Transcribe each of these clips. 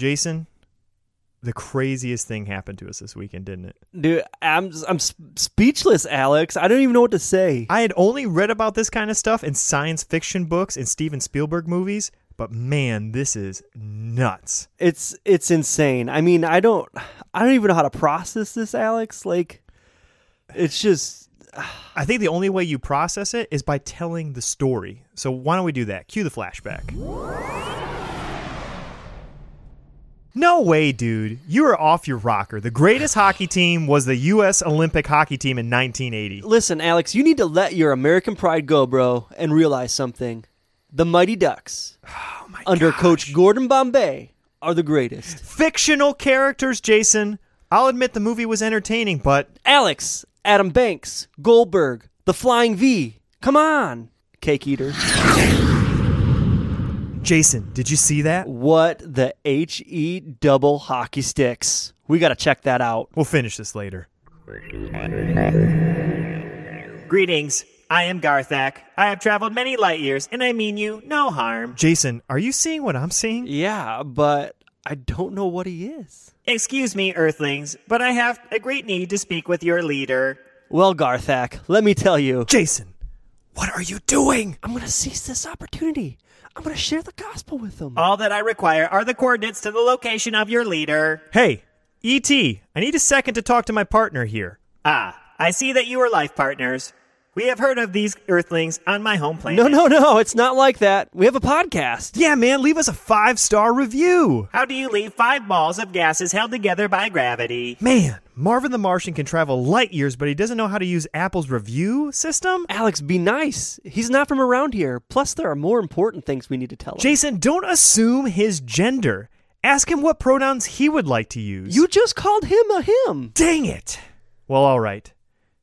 Jason, the craziest thing happened to us this weekend, didn't it? Dude, I'm I'm speechless, Alex. I don't even know what to say. I had only read about this kind of stuff in science fiction books and Steven Spielberg movies, but man, this is nuts. It's it's insane. I mean, I don't I don't even know how to process this, Alex. Like it's just I think the only way you process it is by telling the story. So why don't we do that? Cue the flashback. No way, dude. You are off your rocker. The greatest hockey team was the U.S. Olympic hockey team in 1980. Listen, Alex, you need to let your American pride go, bro, and realize something. The Mighty Ducks, Oh my under gosh. Coach Gordon Bombay, are the greatest. Fictional characters, Jason. I'll admit the movie was entertaining, but Alex, Adam Banks, Goldberg, the Flying V. Come on, cake eater. Jason, did you see that? What the H E double hockey sticks? We got to check that out. We'll finish this later. Greetings. I am Garthak. I have traveled many light years, and I mean you no harm. Jason, are you seeing what I'm seeing? Yeah, but I don't know what he is. Excuse me, Earthlings, but I have a great need to speak with your leader. Well, Garthak, let me tell you, Jason, what are you doing? I'm going to seize this opportunity. I'm going to share the gospel with them. All that I require are the coordinates to the location of your leader. Hey, E.T., I need a second to talk to my partner here. Ah, I see that you are life partners. We have heard of these Earthlings on my home planet. no, no, no, it's not like that. We have a podcast. Yeah, man, leave us a five star review. How do you leave five balls of gases held together by gravity? Man, Marvin the Martian can travel light years, but he doesn't know how to use Apple's review system? Alex, be nice. He's not from around here. Plus, there are more important things we need to tell him. Jason, don't assume his gender. Ask him what pronouns he would like to use. you just called him a him. dang it. Well, all right.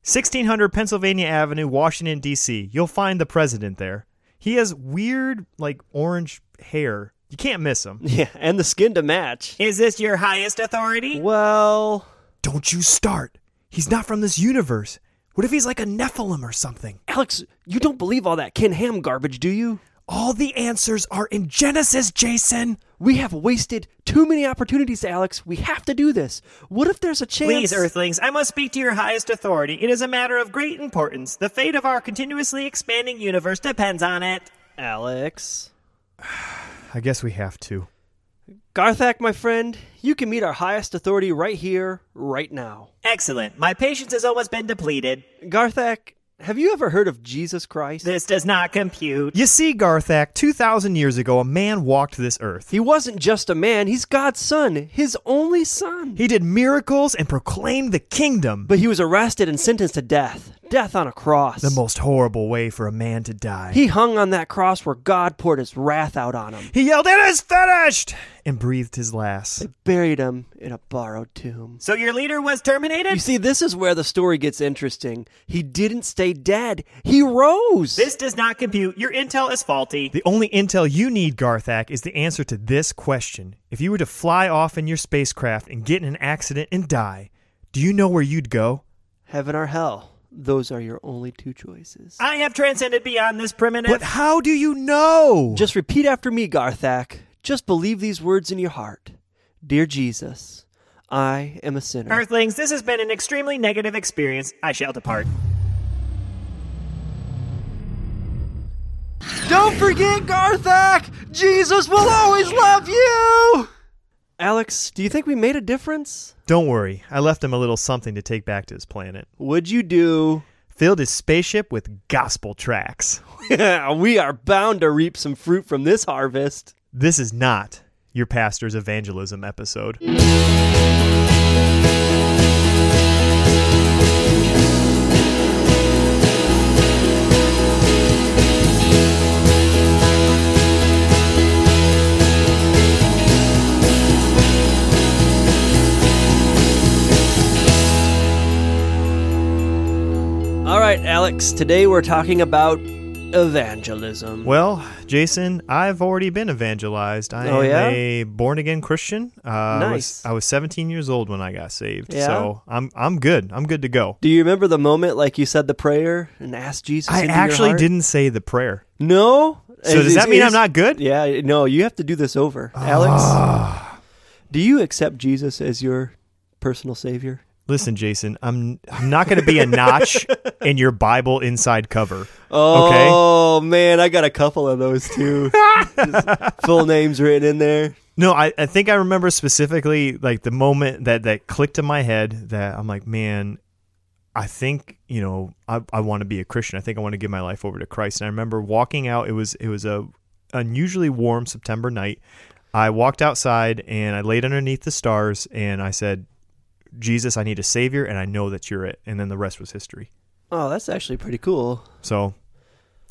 1600 Pennsylvania Avenue, Washington, D.C. You'll find the president there. He has weird, like, orange hair. You can't miss him. Yeah, and the skin to match. Is this your highest authority? Well, Don't you start. He's not from this universe. What if he's like a Nephilim or something? Alex, you don't believe all that Ken Ham garbage, do you? All the answers are in Genesis, Jason. We have wasted too many opportunities, Alex. We have to do this. What if there's a chance? Please, Earthlings, I must speak to your highest authority. It is a matter of great importance. The fate of our continuously expanding universe depends on it. Alex. I guess we have to. Garthak, my friend, you can meet our highest authority right here, right now. Excellent. My patience has almost been depleted. Garthak, have you ever heard of Jesus Christ? This does not compute. You see, Garthak, 2,000 years ago, a man walked this earth. He wasn't just a man, he's God's son, his only son. He did miracles and proclaimed the kingdom. But he was arrested and sentenced to death. Death on a cross. the most horrible way for a man to die. he hung on that cross where God poured his wrath out on him. He yelled, It is finished! and breathed his last. They buried him in a borrowed tomb. So your leader was terminated? You see, this is where the story gets interesting. He didn't stay dead, he rose. This does not compute. Your intel is faulty. The only intel you need, Garthak, is the answer to this question. If you were to fly off in your spacecraft and get in an accident and die, do you know where you'd go? Heaven or hell, those are your only two choices. I have transcended beyond this primitive. But how do you know? Just repeat after me, Garthak. Just believe these words in your heart. Dear Jesus, I am a sinner. Earthlings, this has been an extremely negative experience. I shall depart. Don't forget, Garthak! Jesus will always love you! Alex, do you think we made a difference? Don't worry, I left him a little something to take back to his planet. Would you do? Filled his spaceship with gospel tracks. we are bound to reap some fruit from this harvest. This is not your pastor's evangelism episode. Right, Alex, today we're talking about evangelism. Well, Jason, I've already been evangelized. I Oh, am yeah? a born again Christian. Uh, I was- Nice. I was 17 years old when I got saved. Yeah? So I'm I'm good. I'm good to go. do you remember the moment like you said the prayer and asked Jesus? I into your actually didn't say the prayer. No. So does that mean I'm not good? Yeah, no, you have to do this over. Alex, Do you accept Jesus as your personal savior? Listen, Jason, I'm I'm not going to be a notch in your Bible inside cover. Oh okay? man, I got a couple of those too. Full names written in there. No, I, I think I remember specifically like the moment that that clicked in my head that I'm like, man, I think you know I, I want to be a Christian. I think I want to give my life over to Christ. And I remember walking out. It was it was a unusually warm September night. I walked outside and I laid underneath the stars and I said, Jesus, I need a savior, and I know that you're it. And then the rest was history. Oh, that's actually pretty cool. So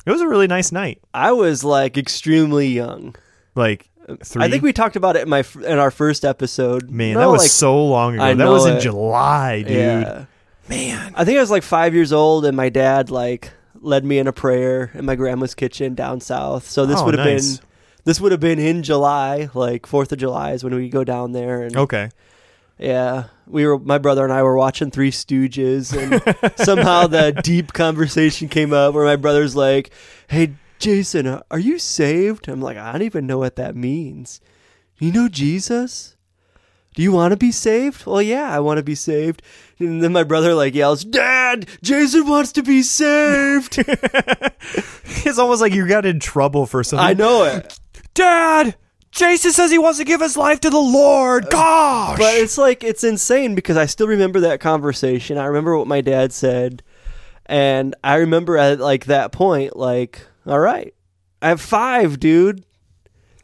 it was a really nice night. I was like extremely young. Like three. I think we talked about it in my in our first episode. man, No, that was like- so long ago. I that was in it. July, dude. Yeah. Man. I think I was like five years old, and my dad like led me in a prayer in my grandma's kitchen down south. So this Oh, would have nice. been this would have been in July, like Fourth of July is when we go down there. And Okay. Yeah, we were my brother and I were watching Three Stooges, and somehow the deep conversation came up where my brother's like, "Hey, Jason, are you saved?" I'm like, "I don't even know what that means." You know Jesus? Do you want to be saved? Well, yeah, I want to be saved. And then my brother like yells, "Dad, Jason wants to be saved." It's almost like you got in trouble for something. I know it. Dad, Jason says he wants to give his life to the Lord. Gosh. But it's like it's insane because I still remember that conversation. I remember what my dad said, and I remember at like that point, like, all right, I have five, dude.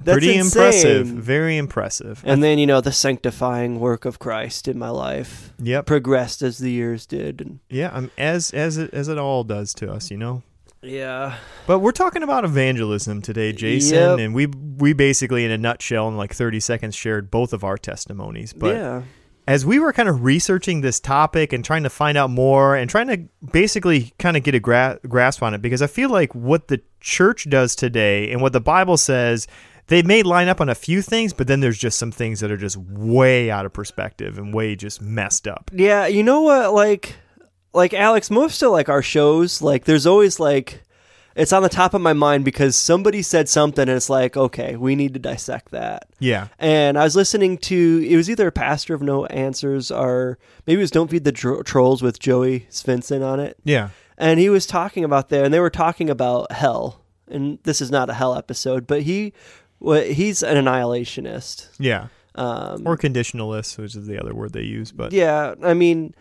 That's Pretty insane. impressive. Very impressive. And then you know the sanctifying work of Christ in my life Yep. progressed as the years did. And Yeah, um, as as it as it all does to us, you know. Yeah, But we're talking about evangelism today, Jason, Yep. and we we basically in a nutshell in like 30 seconds shared both of our testimonies. But yeah, as we were kind of researching this topic and trying to find out more and trying to basically kind of get a gra- grasp on it because I feel like what the church does today and what the Bible says they may line up on a few things but then there's just some things that are just way out of perspective and way just messed up. yeah. You know what? Like, like Alex, most of like our shows, like there's always like it's on the top of my mind because somebody said something and it's like, okay, we need to dissect that. Yeah. And I was listening to it was either a Pastor of No Answers or maybe it was Don't Feed the Tro- Trolls with Joey Svensson on it. Yeah. And he was talking about there, and they were talking about hell. And this is not a hell episode, but he, well, he's an annihilationist. Yeah. Um, Or conditionalist, which is the other word they use, but yeah, I mean,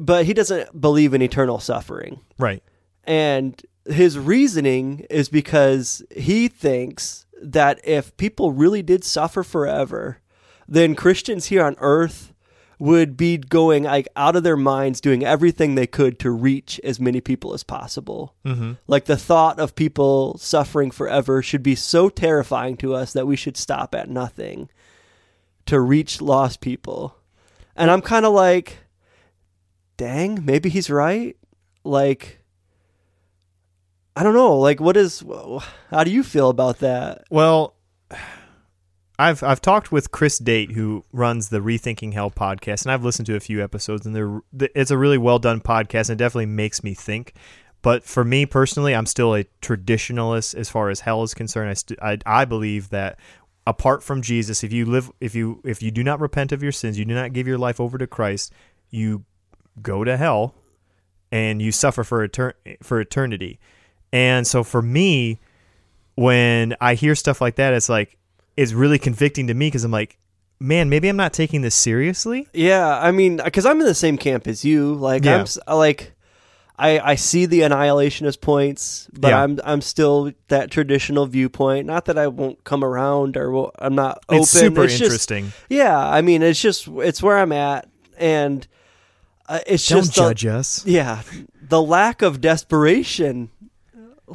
but he doesn't believe in eternal suffering. right. And his reasoning is because he thinks that if people really did suffer forever, then Christians here on earth would be going like out of their minds doing everything they could to reach as many people as possible. Mhm. Like the thought of people suffering forever should be so terrifying to us that we should stop at nothing to reach lost people. And I'm kind of like dang, maybe he's right. Like I don't know. Like, what is? How do you feel about that? Well, I've I've talked with Chris Date, who runs the Rethinking Hell podcast, and I've listened to a few episodes, and they're it's a really well done podcast, and it definitely makes me think. But for me personally, I'm still a traditionalist as far as hell is concerned. I st- I, I believe that apart from Jesus, if you live, if you if you do not repent of your sins, you do not give your life over to Christ, you go to hell, and you suffer for etern- for eternity. And so for me, when I hear stuff like that, it's like it's really convicting to me because I'm like, man, maybe I'm not taking this seriously. Yeah, I mean, because I'm in the same camp as you. Like, Yeah. I'm like, I I see the annihilationist points, but Yeah. I'm I'm still that traditional viewpoint. Not that I won't come around or will, I'm not open. It's super just- interesting. yeah, I mean, it's just it's where I'm at, and uh, it's Don't just the- judge us. yeah, the lack of desperation.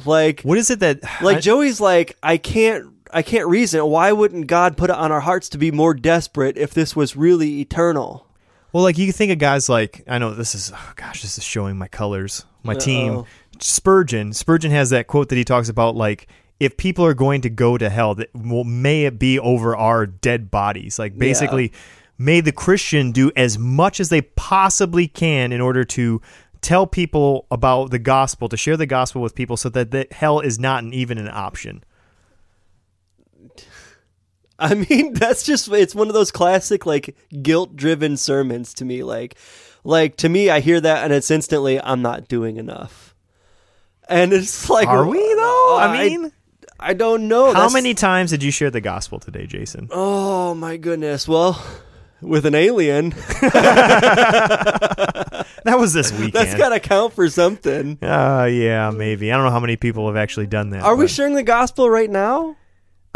Like, What is it that like I- Joey's like, I can't I can't reason. Why wouldn't God put it on our hearts to be more desperate if this was really eternal? Well, like you think of guys like I know this is oh gosh, this is showing my colors, my team. Uh-oh. Spurgeon. Spurgeon has that quote that he talks about like if people are going to go to hell, that well, may it be over our dead bodies. Like basically, may the Christian do as much as they possibly can in order to tell people about the gospel, to share the gospel with people, so that the, hell is not an, even an option. I mean, that's just it's one of those classic like guilt-driven sermons to me. Like, like to me, I hear that and it's instantly I'm not doing enough, and it's like, Are we uh, though? I mean, I don't know. how That's- many times did you share the gospel today, Jason? Oh my goodness. Well, with an alien, That was this weekend. that's got to count for something. Uh, yeah, maybe. I don't know how many people have actually done that. Are we but- sharing the gospel right now?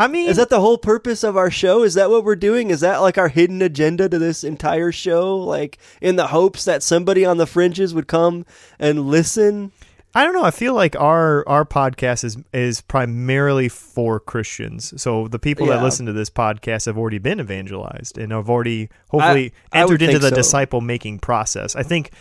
I mean, Is that the whole purpose of our show? Is that what we're doing? Is that like our hidden agenda to this entire show? Like in the hopes that somebody on the fringes would come and listen? I don't know. I feel like our our podcast is is primarily for Christians. So the people that listen to this podcast have already been evangelized and have already hopefully I entered into the so. disciple making process. I think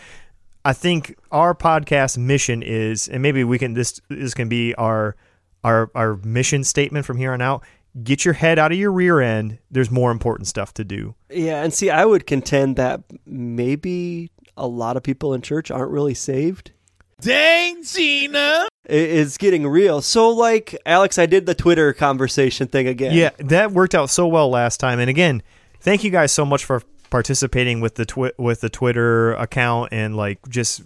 I think our podcast mission is and maybe we can this this can be our our our mission statement from here on out. Get your head out of your rear end. There's more important stuff to do. Yeah, and see, I would contend that maybe a lot of people in church aren't really saved. Dang, Gina. It's getting real. So, like, Alex, I did the Twitter conversation thing again. Yeah, that worked out so well last time. And again, thank you guys so much for participating with the twi- with the Twitter account and like just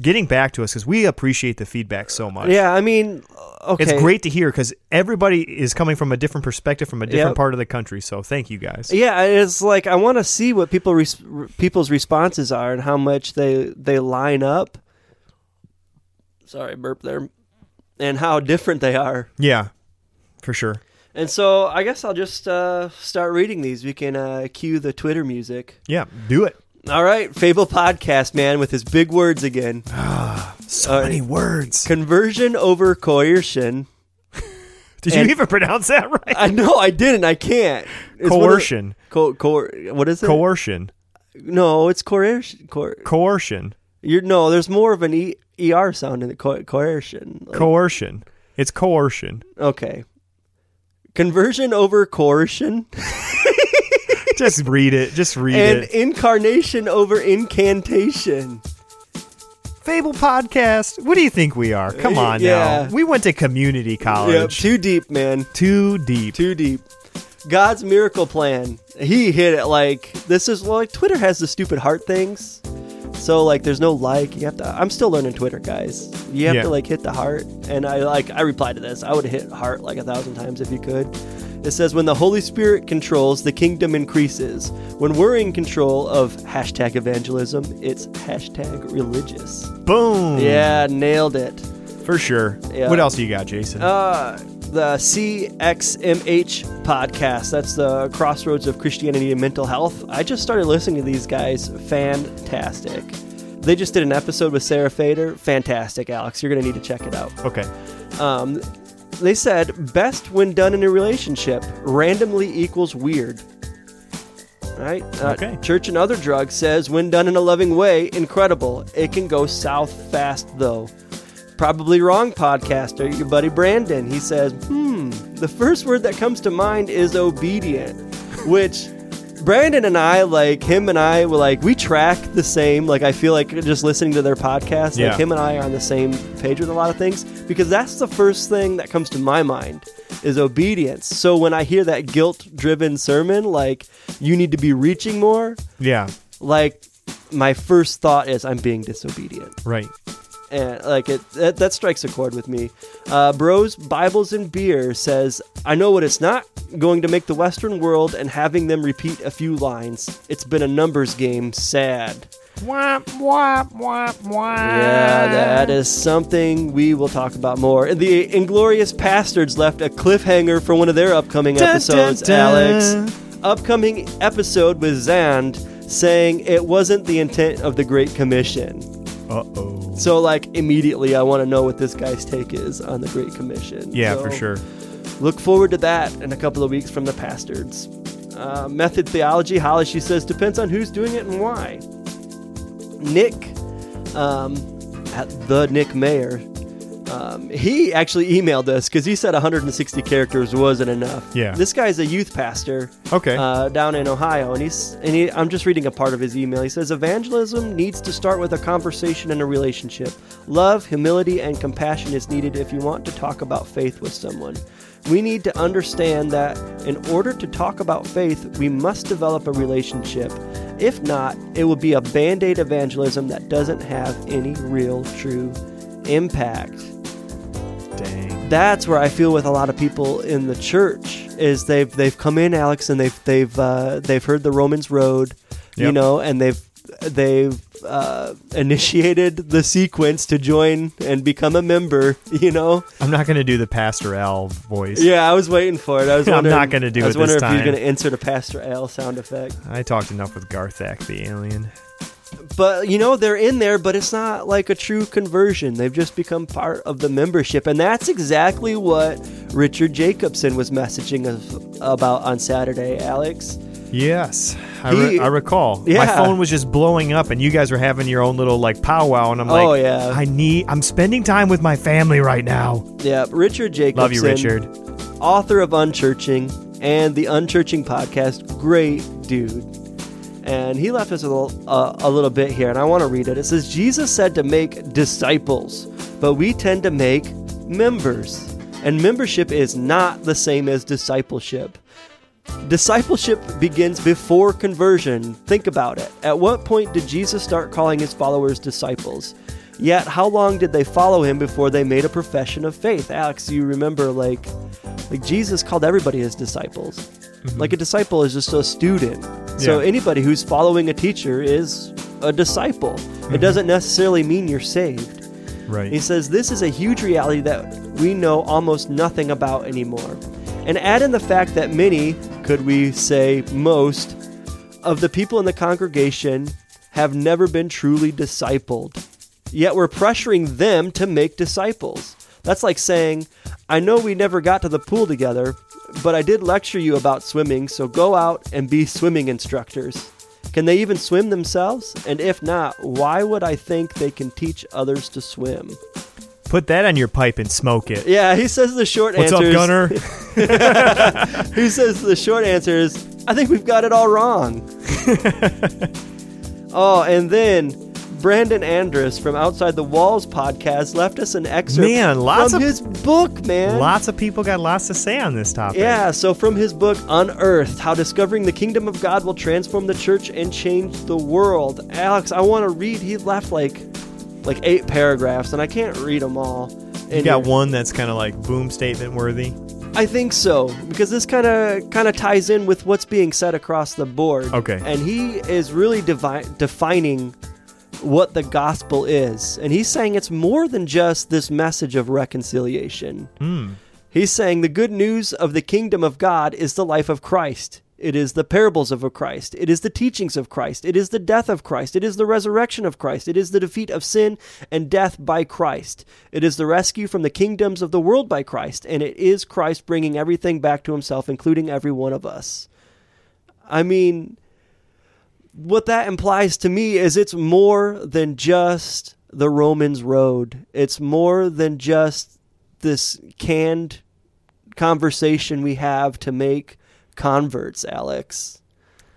getting back to us because we appreciate the feedback so much. Yeah, I mean, uh, okay. It's great to hear because everybody is coming from a different perspective from a different Yep. part of the country. So thank you guys. Yeah, it's like I want to see what people res- people's responses are and how much they they line up. Sorry, burp there, and how different they are. Yeah, for sure. And so I guess I'll just uh, start reading these. We can uh, cue the Twitter music. Yeah, do it. All right, Fable podcast man with his big words again. So Uh, many words. Conversion over coercion. Did and- you even pronounce that right? I know I didn't. I can't. It's one of Coercion. Co- co- what is it? Coercion. no, it's coercion. Co- Coercion. you're no. There's more of an e- er sound in the co- coercion. Like- Coercion. It's coercion. okay. Conversion over coercion Just read it. Just read and it. And incarnation over incantation. Fable podcast. What do you think we are? Come on Yeah. now. We went to community Yep, college. too deep, man. Too deep. Too deep. God's miracle plan. He hit it like this is like Twitter has the stupid heart things. So like there's no like. You have to I'm still learning Twitter, guys. You have Yeah. to like hit the heart. And I like I replied to this. I would hit heart like a thousand times if you could. It says when the Holy Spirit controls, the kingdom increases. When we're in control of hashtag evangelism, it's hashtag religious. Boom. Yeah, nailed it. For sure. Yeah. What else you got, Jason? Uh, the CXMH podcast. That's the Crossroads of Christianity and Mental Health. I just started listening to these guys. Fantastic. They just did an episode with Sarah Fader. Fantastic, Alex. You're going to need to check it out. okay. Um, they said best when done in a relationship randomly equals weird. Right? Uh, Okay. Church and Other Drugs says when done in a loving way, incredible. It can go south fast though. Probably wrong podcaster, your buddy Brandon. He says, hmm, the first word that comes to mind is obedient, which Brandon and I, like him and I, were like, we track the same. Like, I feel like just listening to their podcast, Yeah. like him and I are on the same page with a lot of things because that's the first thing that comes to my mind is obedience. So when I hear that guilt driven sermon, like, you need to be reaching more, Yeah. like, my first thought is, I'm being disobedient Right. And like it that, that strikes a chord with me. Uh, bros bibles and beer says i know what it's not going to make the western world and having them repeat a few lines. It's been a numbers game. Sad. Wah, wah, wah, wah. yeah that is something we will talk about more. And the inglorious Pastards left a cliffhanger for one of their upcoming Dun, episodes dun, dun. alex. Upcoming episode with zand saying it wasn't the intent of the great commission. Uh-oh. So, like, immediately, I want to know what this guy's take is on the Great Commission. Yeah, So, for sure. Look forward to that in a couple of weeks from the Pastards. Uh, method theology, Holly, she says, depends on who's doing it and why. Nick, um, at the Nick Mayer, um, he actually emailed us because he said 160 characters wasn't enough. Yeah. This guy's a youth pastor Okay. uh, down in Ohio, and he's and he, I'm just reading a part of his email. He says evangelism needs to start with a conversation and a relationship. Love, humility, and compassion is needed if you want to talk about faith with someone. We need to understand that in order to talk about faith, we must develop a relationship. If not, it will be a band aid evangelism that doesn't have any real, true impact. That's where I feel with a lot of people in the church is they've they've come in, Alex, and they've they've uh, they've heard the Romans Road, you know, and they've they've uh, initiated the sequence to join and become a member, you know. I'm not going to do the Pastor Al voice. Yeah, I was waiting for it. I was I'm wondering, not gonna do I was it wondering if you were going to insert a Pastor Al sound effect. I talked enough with Garthak the alien. But you know they're in there, but it's not like a true conversion. They've just become part of the membership, and that's exactly what Richard Jacobson was messaging us about on Saturday. Alex, Yes, I, He- re- I recall. My phone was just blowing up, and you guys were having your own little like powwow, and I'm oh, like, Oh, yeah. I need. I'm spending time with my family right now. yeah, Richard Jacobson, Love you, Richard. author of Unchurching and the Unchurching podcast. Great dude. And he left us a little, uh, a little bit here, and I want to read it. It says, Jesus said to make disciples, but we tend to make members. And membership is not the same as discipleship. Discipleship begins before conversion. Think about it. At what point did Jesus start calling his followers disciples? Yet, how long did they follow him before they made a profession of faith? Alex, you remember like like Jesus called everybody his disciples. Mm-hmm. Like a disciple is just a student. So Yeah. anybody who's following a teacher is a disciple. It mm-hmm. doesn't necessarily mean you're saved. Right. He says this is a huge reality that we know almost nothing about anymore. And add in the fact that many, could we say most, of the people in the congregation have never been truly discipled. Yet we're pressuring them to make disciples. That's like saying, I know we never got to the pool together, but I did lecture you about swimming, so go out and be swimming instructors. Can they even swim themselves? And if not, why would I think they can teach others to swim? Put that on your pipe and smoke it. Yeah, he says the short What's answer up, Gunner? He says the short answer is, I think we've got it all wrong. oh, and then Brandon Andress from Outside the Walls podcast left us an excerpt Man, lots from of- his book, man. Lots of people got lots to say on this topic. Yeah, so from his book Unearthed, How Discovering the Kingdom of God Will Transform the Church and Change the World. Alex, I want to read. He left like like eight paragraphs, and I can't read them all. You got one that's kind of like boom statement worthy. I think so because this kind of kind of ties in with what's being said across the board. Okay. And he is really devi- defining what the gospel is, and he's saying it's more than just this message of reconciliation. Hmm. He's saying the good news of the kingdom of God is the life of Christ. It is the parables of Christ. It is the teachings of Christ. It is the death of Christ. It is the resurrection of Christ. It is the defeat of sin and death by Christ. It is the rescue from the kingdoms of the world by Christ. And it is Christ bringing everything back to himself, including every one of us. I mean, what that implies to me is it's more than just the Romans road. It's more than just this canned conversation we have to make converts, Alex.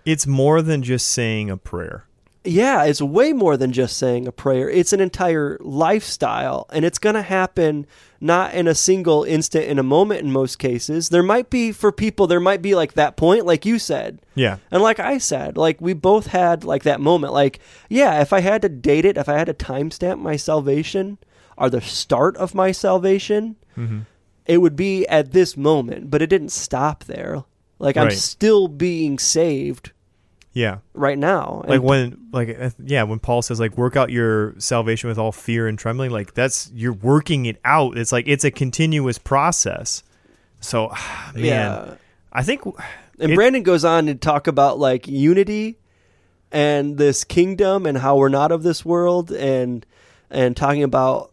It's more than just saying a prayer. Yeah, it's way more than just saying a prayer. It's an entire lifestyle, and it's going to happen not in a single instant, in a moment in most cases. There might be, for people, there might be like that point, like you said. Yeah. And like I said, like we both had like that moment. Like, yeah, if I had to date it, if I had to timestamp my salvation or the start of my salvation, Mm-hmm. it would be at this moment. But it didn't stop there. Like I'm still being saved Yeah. right now. Like And- when, like, uh, yeah, when Paul says, like, work out your salvation with all fear and trembling, like, that's, you're working it out. It's like, it's a continuous process. So, man, yeah. I think, And it- Brandon goes on to talk about like unity and this kingdom and how we're not of this world and and talking about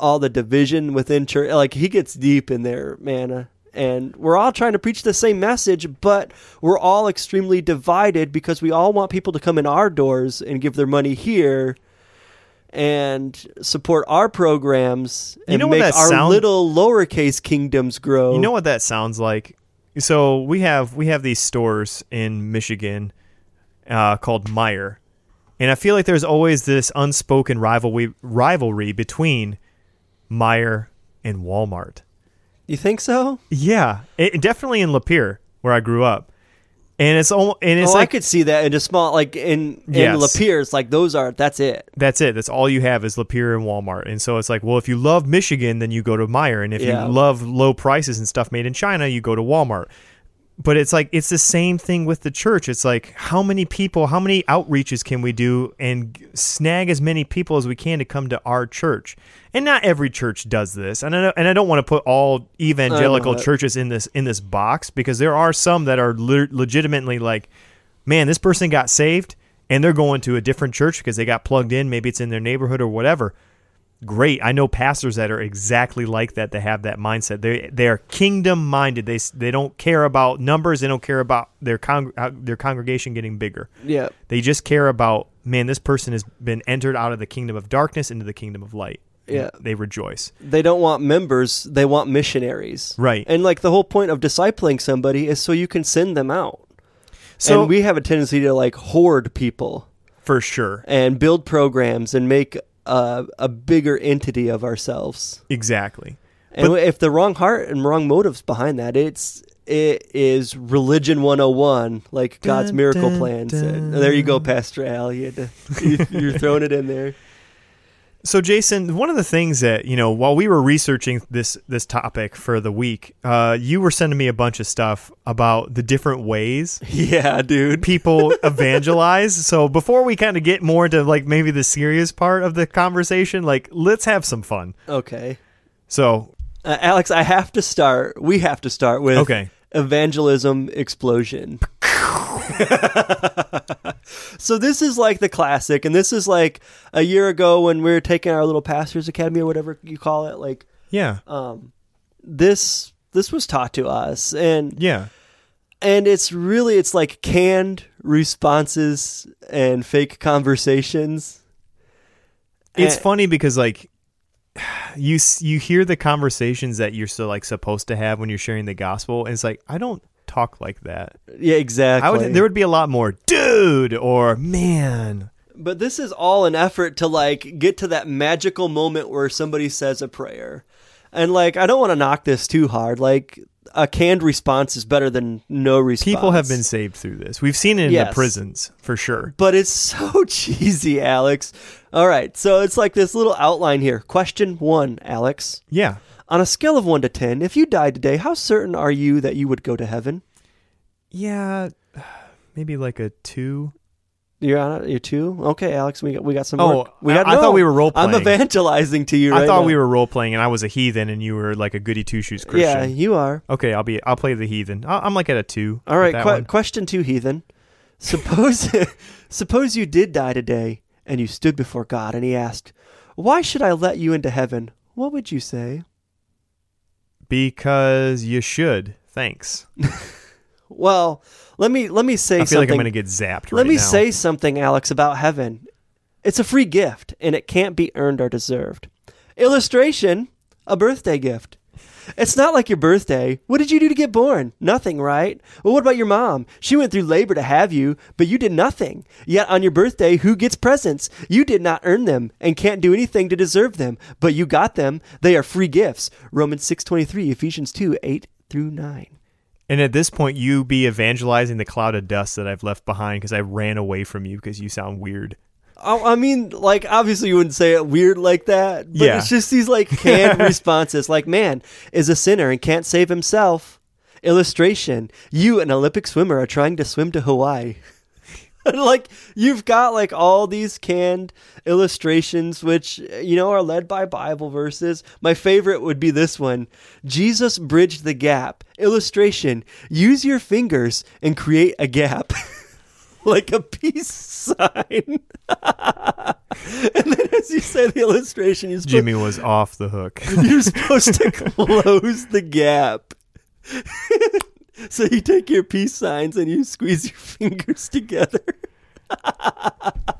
all the division within church. Like he gets deep in there, man. And we're all trying to preach the same message, but we're all extremely divided because we all want people to come in our doors and give their money here and support our programs and You know what make that our sound- little lowercase kingdoms grow. You know what that sounds like? So we have we have these stores in Michigan uh, called Meijer, and I feel like there's always this unspoken rivalry rivalry between Meijer and Walmart. You think so? Yeah, it, definitely in Lapeer where I grew up, and it's almost and it's oh, I could see that in a small like in in Yes. It's like those are that's it. that's it. That's all you have is Lapeer and Walmart, and so it's like, well, if you love Michigan, then you go to Meijer, and if Yeah. you love low prices and stuff made in China, you go to Walmart. But it's like it's the same thing with the church. It's like how many people, how many outreaches can we do and snag as many people as we can to come to our church? And not every church does this. And I know, and I don't want to put all evangelical churches in this in this box because there are some that are le- legitimately like, man, this person got saved and they're going to a different church because they got plugged in. Maybe it's in their neighborhood or whatever great. I know pastors that are exactly like that. They have that mindset. They they are kingdom minded. They they don't care about numbers. They don't care about their con- uh, their congregation getting bigger. Yeah. They just care about man. This person has been entered out of the kingdom of darkness into the kingdom of light. Yeah. they rejoice. They don't want members, they want missionaries. Right. And like the whole point of discipling somebody is so you can send them out. So and we have a tendency to like hoard people for sure, and build programs and make a, a bigger entity of ourselves. exactly. And But- if the wrong heart and wrong motives behind that, it's it is religion 101, like God's Dun, miracle dun, plan said. There you go, Pastor Al. You had to, you, you're throwing it in there. So Jason, one of the things that you know while we were researching this this topic for the week, uh, you were sending me a bunch of stuff about the different ways Yeah, dude. people evangelize. So before we kind of get more into like maybe the serious part of the conversation, like let's have some fun. Okay. So Uh, Alex, I have to start. We have to start with Okay. evangelism explosion. so this is like the classic, and this is like a year ago when we were taking our little pastors academy or whatever you call it. Like yeah, um, this this was taught to us, and yeah, and it's really it's like canned responses and fake conversations. it's And- funny because like you you hear the conversations that you're so like supposed to have when you're sharing the gospel, and it's like I don't talk like that. Yeah, exactly. I would there would be a lot more dude or man. But this is all an effort to like get to that magical moment where somebody says a prayer. And like I don't want to knock this too hard. Like a canned response is better than no response. People have been saved through this. We've seen it in the prisons for sure. but it's so cheesy, Alex. All right, so it's like this little outline here. Question 1, Alex. Yeah. On a scale of 1 to 10, if you died today, how certain are you that you would go to heaven? Yeah, maybe like a two. You're on it. You're 2. Okay, Alex, we got we got some Oh, work. We I- got I thought we were role I'm playing. evangelizing to you right I thought now. we were role playing, and I was a heathen, and you were like a goody two shoes Christian. Yeah, you are. Okay, I'll be. I'll play the heathen. I- I'm like at a two. All right. with right, that que- one. question two, heathen. Suppose, suppose you did die today, and you stood before God, and He asked, "Why should I let you into heaven?" What would you say? Because you should. Thanks. Well, let me let me say I feel something. like I'm gonna get zapped. let right me now. say something, Alex, about heaven. It's a free gift, and it can't be earned or deserved. Illustration: a birthday gift. It's not like your birthday. What did you do to get born? Nothing, right? Well, what about your mom? She went through labor to have you, but you did nothing. Yet on your birthday, who gets presents? You did not earn them and can't do anything to deserve them, but you got them. They are free gifts. Romans 6:23, Ephesians 2, 8 through 9. And at this point, you be evangelizing the cloud of dust that I've left behind because I ran away from you because you sound weird. I mean, like obviously you wouldn't say it weird like that, but Yeah. it's just these like canned responses. Like, man is a sinner and can't save himself. Illustration: You, an Olympic swimmer, are trying to swim to Hawaii. like you've got like all these canned illustrations, which you know are led by Bible verses. My favorite would be this one: Jesus bridged the gap. Illustration: Use your fingers and create a gap. like a peace sign. and then as you say the illustration, you're Jimmy was off the hook. you're supposed to close the gap. so you take your peace signs and you squeeze your fingers together.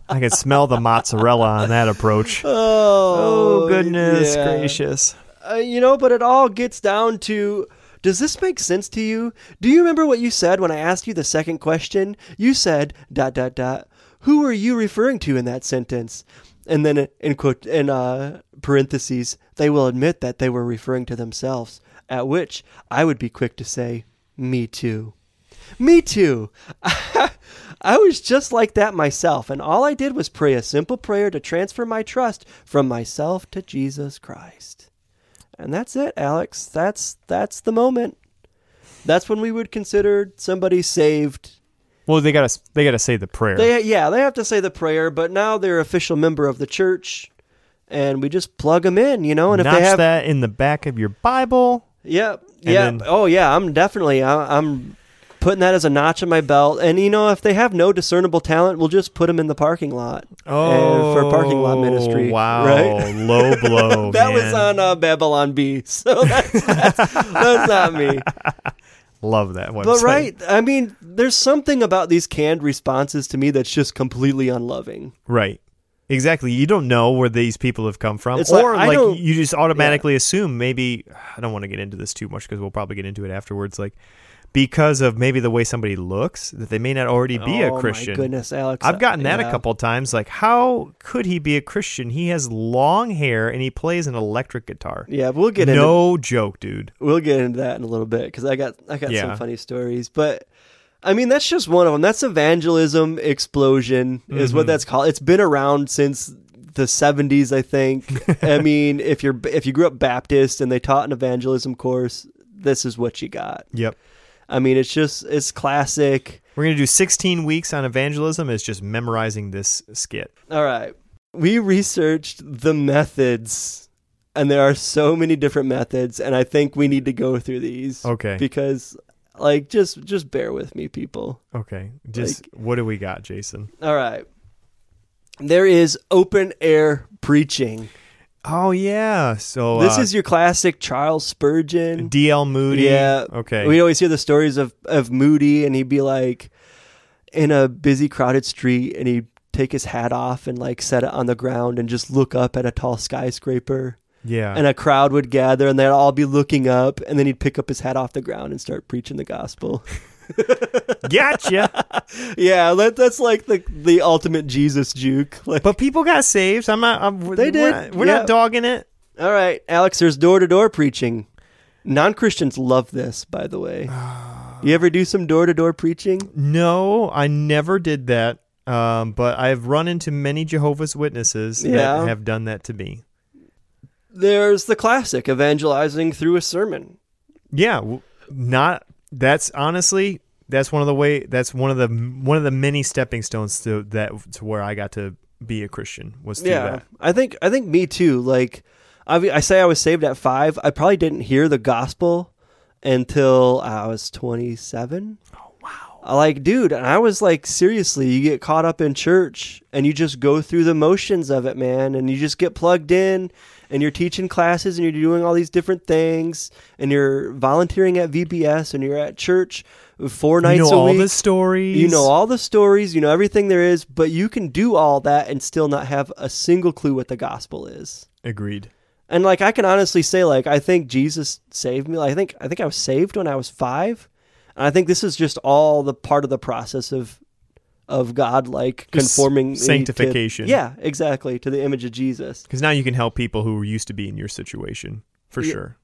I can smell the mozzarella on that approach. Oh, Oh, goodness yeah. gracious. Uh, you know, but it all gets down to does this make sense to you? Do you remember what you said when I asked you the second question? You said dot dot dot. Who are you referring to in that sentence? And then in quote in uh, parentheses, they will admit that they were referring to themselves. At which I would be quick to say, Me too. Me too. I was just like that myself, and all I did was pray a simple prayer to transfer my trust from myself to Jesus Christ. And that's it, Alex. That's that's the moment. That's when we would consider somebody saved. Well, they gotta they gotta say the prayer. They yeah, they have to say the prayer, but now they're official member of the church, and we just plug them in, you know. And if they have that in the back of your Bible. Yeah, And yeah. then- oh, yeah. I'm definitely. I, I'm putting that as a notch in my belt. And you know, if they have no discernible talent, we'll just put them in the parking lot. Oh, for parking lot ministry, Wow, right? low blow. that was on uh, Babylon Bee. So that's, that's, that's not me. Love that website. But right, I mean, there's something about these canned responses to me that's just completely unloving. Right. Exactly. You don't know where these people have come from, It's like, or I like, you just automatically assume maybe. I don't want to get into this too much because we'll probably get into it afterwards. Like because of maybe the way somebody looks, that they may not already be oh a Christian. my goodness, Alex! I've gotten that Yeah. a couple times. Like, how could he be a Christian? He has long hair and he plays an electric guitar. Yeah, we'll get into No joke, dude. We'll get into that in a little bit because I got I got Yeah. some funny stories, but I mean that's just one of them. That's evangelism explosion is Mm-hmm. what that's called. It's been around since the 70s, I think. I mean, if you're if you grew up Baptist and they taught an evangelism course, this is what you got. Yep. I mean, it's just it's classic. We're gonna do 16 weeks on evangelism. Is just memorizing this skit. All right. We researched the methods and there are so many different methods and I think we need to go through these. Okay. Because like just just bear with me people. Okay. Just what do we got, Jason? All right. There is open air preaching. Oh yeah. So this uh, is your classic Charles Spurgeon. DL Moody. Yeah. Okay. We always hear the stories of, of Moody, and he'd be like in a busy, crowded street, and he'd take his hat off and like set it on the ground and just look up at a tall skyscraper. yeah. And a crowd would gather, and they'd all be looking up, and then he'd pick up his hat off the ground and start preaching the gospel. gotcha. yeah, that, that's like the the ultimate Jesus juke. Like, but people got saved. I'm not. I'm, They we're did, Not, we're yeah. not dogging it. All right, Alex, there's door to door preaching. Non Christians love this, by the way. You ever do some door to door preaching? No, I never did that. Um, but I've run into many Jehovah's Witnesses Yeah. that have done that to me. There's the classic evangelizing through a sermon. Yeah, not. That's honestly that's one of the way. That's one of the one of the many stepping stones to that to where I got to be a Christian was through Yeah, that. I think I think me too. Like, I, I say I was saved at five. I probably didn't hear the gospel until I was 27. Oh wow! Like, dude, and I was like, seriously, you get caught up in church and you just go through the motions of it, man, and you just get plugged in. And you're teaching classes and you're doing all these different things and you're volunteering at VBS and you're at church four nights You know a all week. the stories. You know all the stories, you know everything there is, but you can do all that and still not have a single clue what the gospel is. Agreed. And like I can honestly say like I think Jesus saved me. Like, I think I think I was saved when I was 5. And I think this is just all the part of the process of of God like conforming me to- sanctification. yeah, exactly, to the image of Jesus. Because now you can help people who used to be in your situation for Yeah. sure.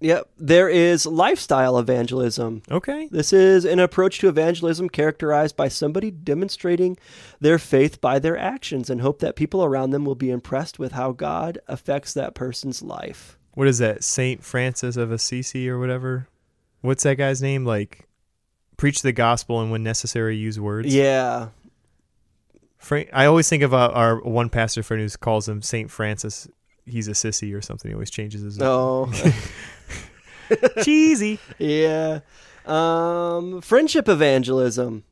Yep. There is lifestyle evangelism. Okay. This is an approach to evangelism characterized by somebody demonstrating their faith by their actions and hope that people around them will be impressed with how God affects that person's life. What is that? Saint Francis of Assisi or whatever. What's that guy's name? Like, preach the gospel and when necessary use words. Yeah. Fra- I always think of uh, our one pastor friend who calls him Saint Francis. He's a sissy or something. He always changes his. Oh, cheesy. yeah. Um, friendship evangelism.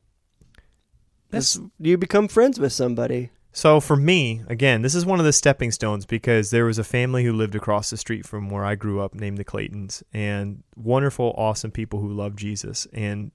That's- This- you become friends with somebody. So for me, again, this is one of the stepping stones because there was a family who lived across the street from where I grew up named the Claytons and wonderful, awesome people who love Jesus and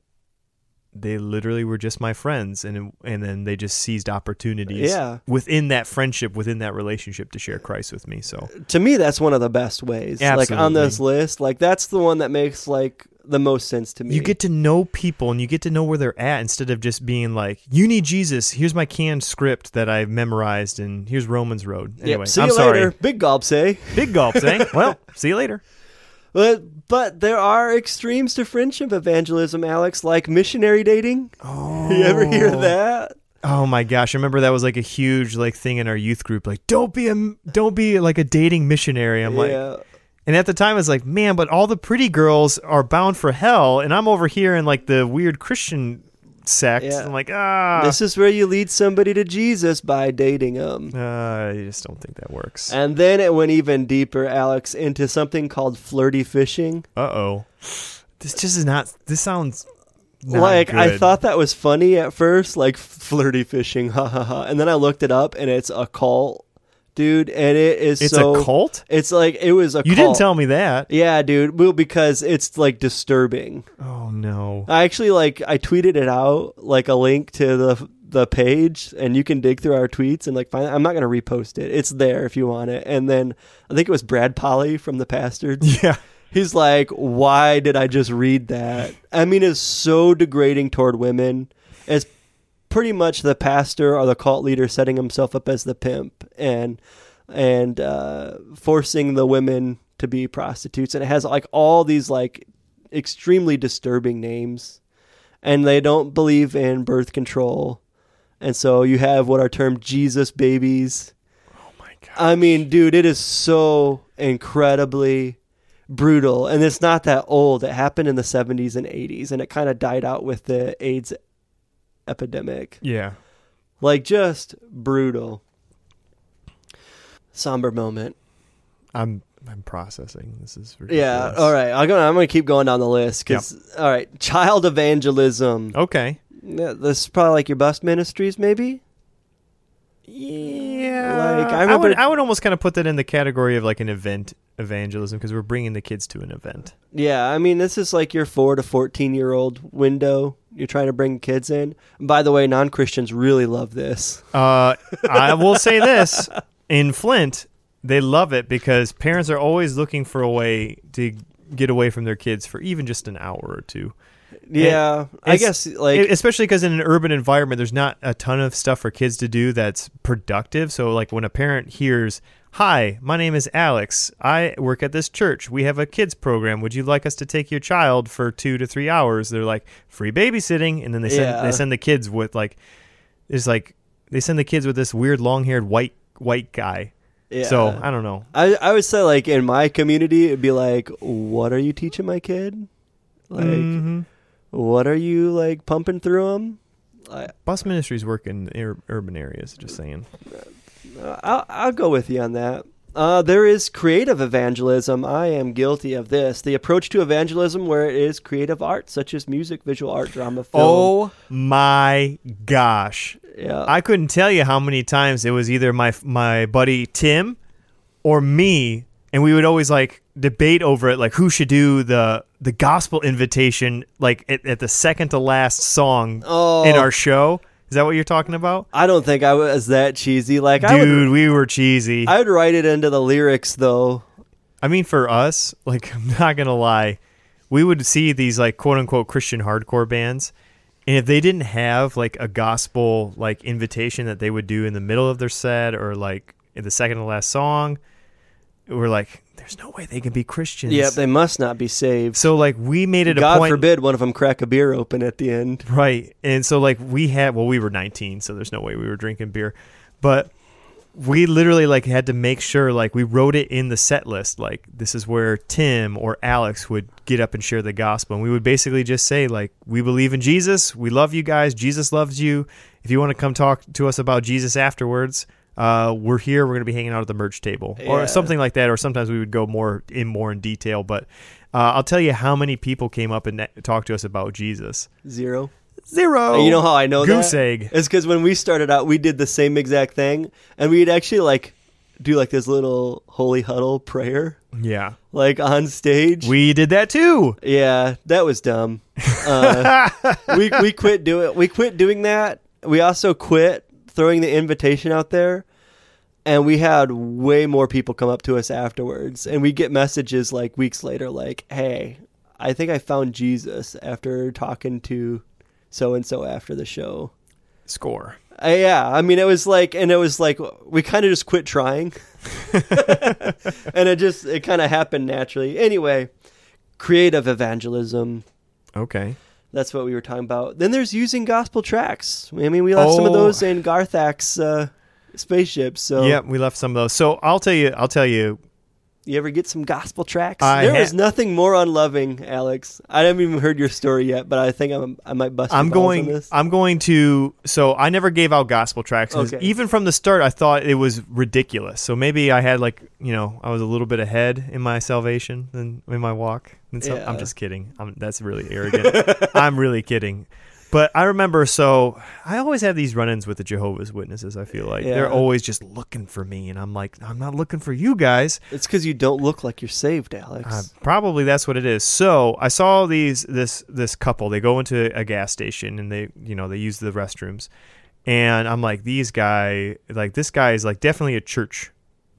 they literally were just my friends and and then they just seized opportunities Yeah. within that friendship, within that relationship to share Christ with me. So To me, that's one of the best ways. Like on this list, like that's the one that makes like the most sense to me. you get to know people and you get to know where they're at instead of just being like, "You need Jesus. Here's my canned script that I've memorized, and here's Romans Road." Yep, Anyway, see I'm you sorry. later. Big gulps, eh? Big gulps, eh? Well, see you later. But but there are extremes to friendship evangelism, Alex, like missionary dating. Oh, You ever hear oh. that? Oh my gosh! I remember that was like a huge like thing in our youth group. Like, don't be a don't be like a dating missionary. I'm like, and at the time I was like, man, but all the pretty girls are bound for hell, and I'm over here in like the weird Christian sect. Yeah. I'm like, ah, This is where you lead somebody to Jesus by dating them. uh, I just don't think that works. And then it went even deeper, Alex, into something called flirty fishing. Uh oh, this just is not. This sounds not like I thought that was funny at first, like flirty fishing, ha ha ha. And then I looked it up, and it's a cult, dude. And it is it's so. a cult. It's like it was a. Cult. You cult. didn't tell me that. Yeah, dude. Well, because it's like disturbing. Oh no. I actually like I tweeted it out like a link to the the page, and you can dig through our tweets and like find. I'm not gonna repost it. It's there if you want it. And then I think it was Brad Polly from the Bastards. Yeah. He's like, why did I just read that? I mean, it's so degrading toward women. It's pretty much the pastor or the cult leader setting himself up as the pimp and and uh, forcing the women to be prostitutes. And it has like all these like extremely disturbing names, and they don't believe in birth control. And so you have what are termed Jesus babies. Oh my god. I mean, dude, it is so incredibly brutal. And it's not that old. It happened in the 70s and 80s, and it kind of died out with the AIDS epidemic. Yeah. Like, just brutal. Somber moment. I'm I'm processing. This is Yeah. All right. I'm gonna I'm gonna keep going down the list because all right, child evangelism. Okay. Yeah, this is probably like your bus ministries, maybe. Yeah. Like, I I, would I would almost kind of put that in the category of like an event evangelism because we're bringing the kids to an event. Yeah, I mean, this is like your four to fourteen year old window. You're trying to bring kids in. By the way, non Christians really love this. Uh, I will say this in Flint, they love it because parents are always looking for a way to get away from their kids for even just an hour or two. Yeah, I guess like especially because in an urban environment there's not a ton of stuff for kids to do that's productive so like when a parent hears hi my name is alex i work at this church we have a kids program would you like us to take your child for two to three hours they're like free babysitting and then they send Yeah. they send the kids with like it's like they send the kids with this weird long-haired white white guy yeah. so i don't know I I would say like in my community it'd be like, what are you teaching my kid? Like, Mhm. What are you like pumping through them? I, bus ministries work in ur- urban areas just saying I'll, I'll go with you on that. Uh, there is creative evangelism. I am guilty of this. The approach to evangelism where it is creative art, such as music, visual art, drama, film. oh my gosh yeah. I couldn't tell you how many times it was either my my buddy Tim or me, and we would always like debate over it, like who should do the the gospel invitation, like at, at the second to last song Oh. in our show. Is that what you're talking about, I don't think I was that cheesy. Like I would, dude? we were cheesy. I, I would write it into the lyrics though. I mean, for us, like I'm not gonna lie, we would see these like quote unquote Christian hardcore bands. And if they didn't have like a gospel like invitation that they would do in the middle of their set or like in the second to last song, we're like, there's no way they can be Christians. Yep, they must not be saved. so like we made it a God point, forbid one of them crack a beer open at the end. right? And so like we had, well, we were 19, so there's no way we were drinking beer, but we literally like had to make sure like we wrote it in the set list like this is where Tim or Alex would get up and share the gospel and we would basically just say like we believe in Jesus we love you guys Jesus loves you if you want to come talk to us about Jesus afterwards uh, we're here we're going to be hanging out at the merch table Yeah. or something like that or sometimes we would go more in more in detail but uh, I'll tell you how many people came up and talked to us about Jesus Zero. zero And you know how I know goose that? egg It's because when we started out, we did the same exact thing, and we'd actually like do like this little holy huddle prayer, yeah like on stage. we did that too yeah, that was dumb. Uh, we we quit doing we quit doing that. We also quit throwing the invitation out there. And we had way more people come up to us afterwards, and we get messages like weeks later, like, "Hey, I think I found Jesus after talking to so and so after the show." score Uh, yeah, I mean, it was like, and it was like we kind of just quit trying, and it just it kind of happened naturally. Anyway, creative evangelism. Okay. That's what we were talking about. Then there's using gospel tracts. I mean, we left some of Oh. those in Garthak's uh, spaceship. So yeah, we left some of those. So I'll tell you. I'll tell you. You ever get some gospel tracts? I There ha- is nothing more unloving, Alex. I haven't even heard your story yet, but I think I'm, I might bust. I'm going. this. I'm going to. So I never gave out gospel tracts. Okay. Even from the start, I thought it was ridiculous. So maybe I had like you know I was a little bit ahead in my salvation and in my walk. So I'm just kidding. I'm, that's really arrogant. I'm really kidding. But I remember. So I always have these run-ins with the Jehovah's Witnesses. I feel like they're always just looking for me, and I'm like, I'm not looking for you guys. It's because you don't look like you're saved, Alex. Uh, probably that's what it is. So I saw these this this couple. They go into a gas station and they you know they use the restrooms, and I'm like these guy like this guy is like definitely a church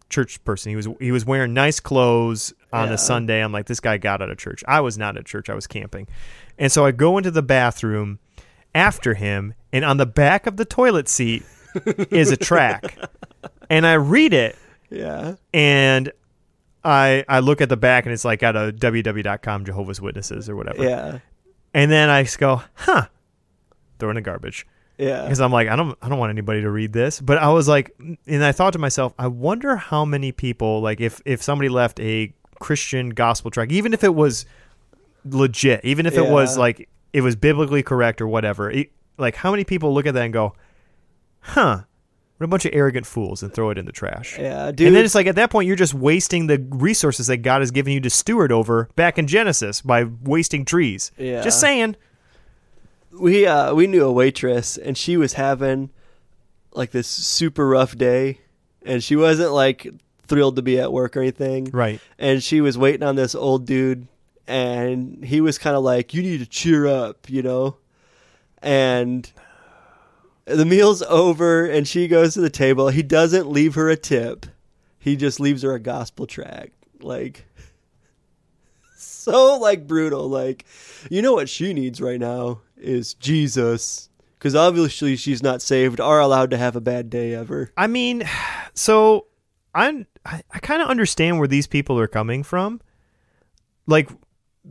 church person. He was he was wearing nice clothes on Yeah. a Sunday. I'm like this guy got out of church. I was not at church. I was camping, and so I go into the bathroom after him, and on the back of the toilet seat is a tract, and I read it yeah. and I I look at the back and it's like at a www.com Jehovah's Witnesses or whatever. Yeah. And then I just go, huh, throw in the garbage Yeah. because I'm like I don't I don't want anybody to read this. But I was like, and I thought to myself, I wonder how many people like if if somebody left a Christian gospel tract, even if it was legit, even if it was like it was biblically correct or whatever, it, like how many people look at that and go, huh. What a bunch of arrogant fools and throw it in the trash. Yeah, dude. And then it's like at that point you're just wasting the resources that God has given you to steward over back in Genesis by wasting trees. Yeah. Just saying. we uh we knew a waitress and she was having like this super rough day and she wasn't like thrilled to be at work or anything Right. and she was waiting on this old dude and he was kind of like you need to cheer up you know? And the meal's over and she goes to the table. He doesn't leave her a tip. He just leaves her a gospel tract. Like so like brutal. Like you know what she needs right now is jesus because obviously she's not saved or allowed to have a bad day ever. I mean, so I'm I, I kind of understand where these people are coming from. Like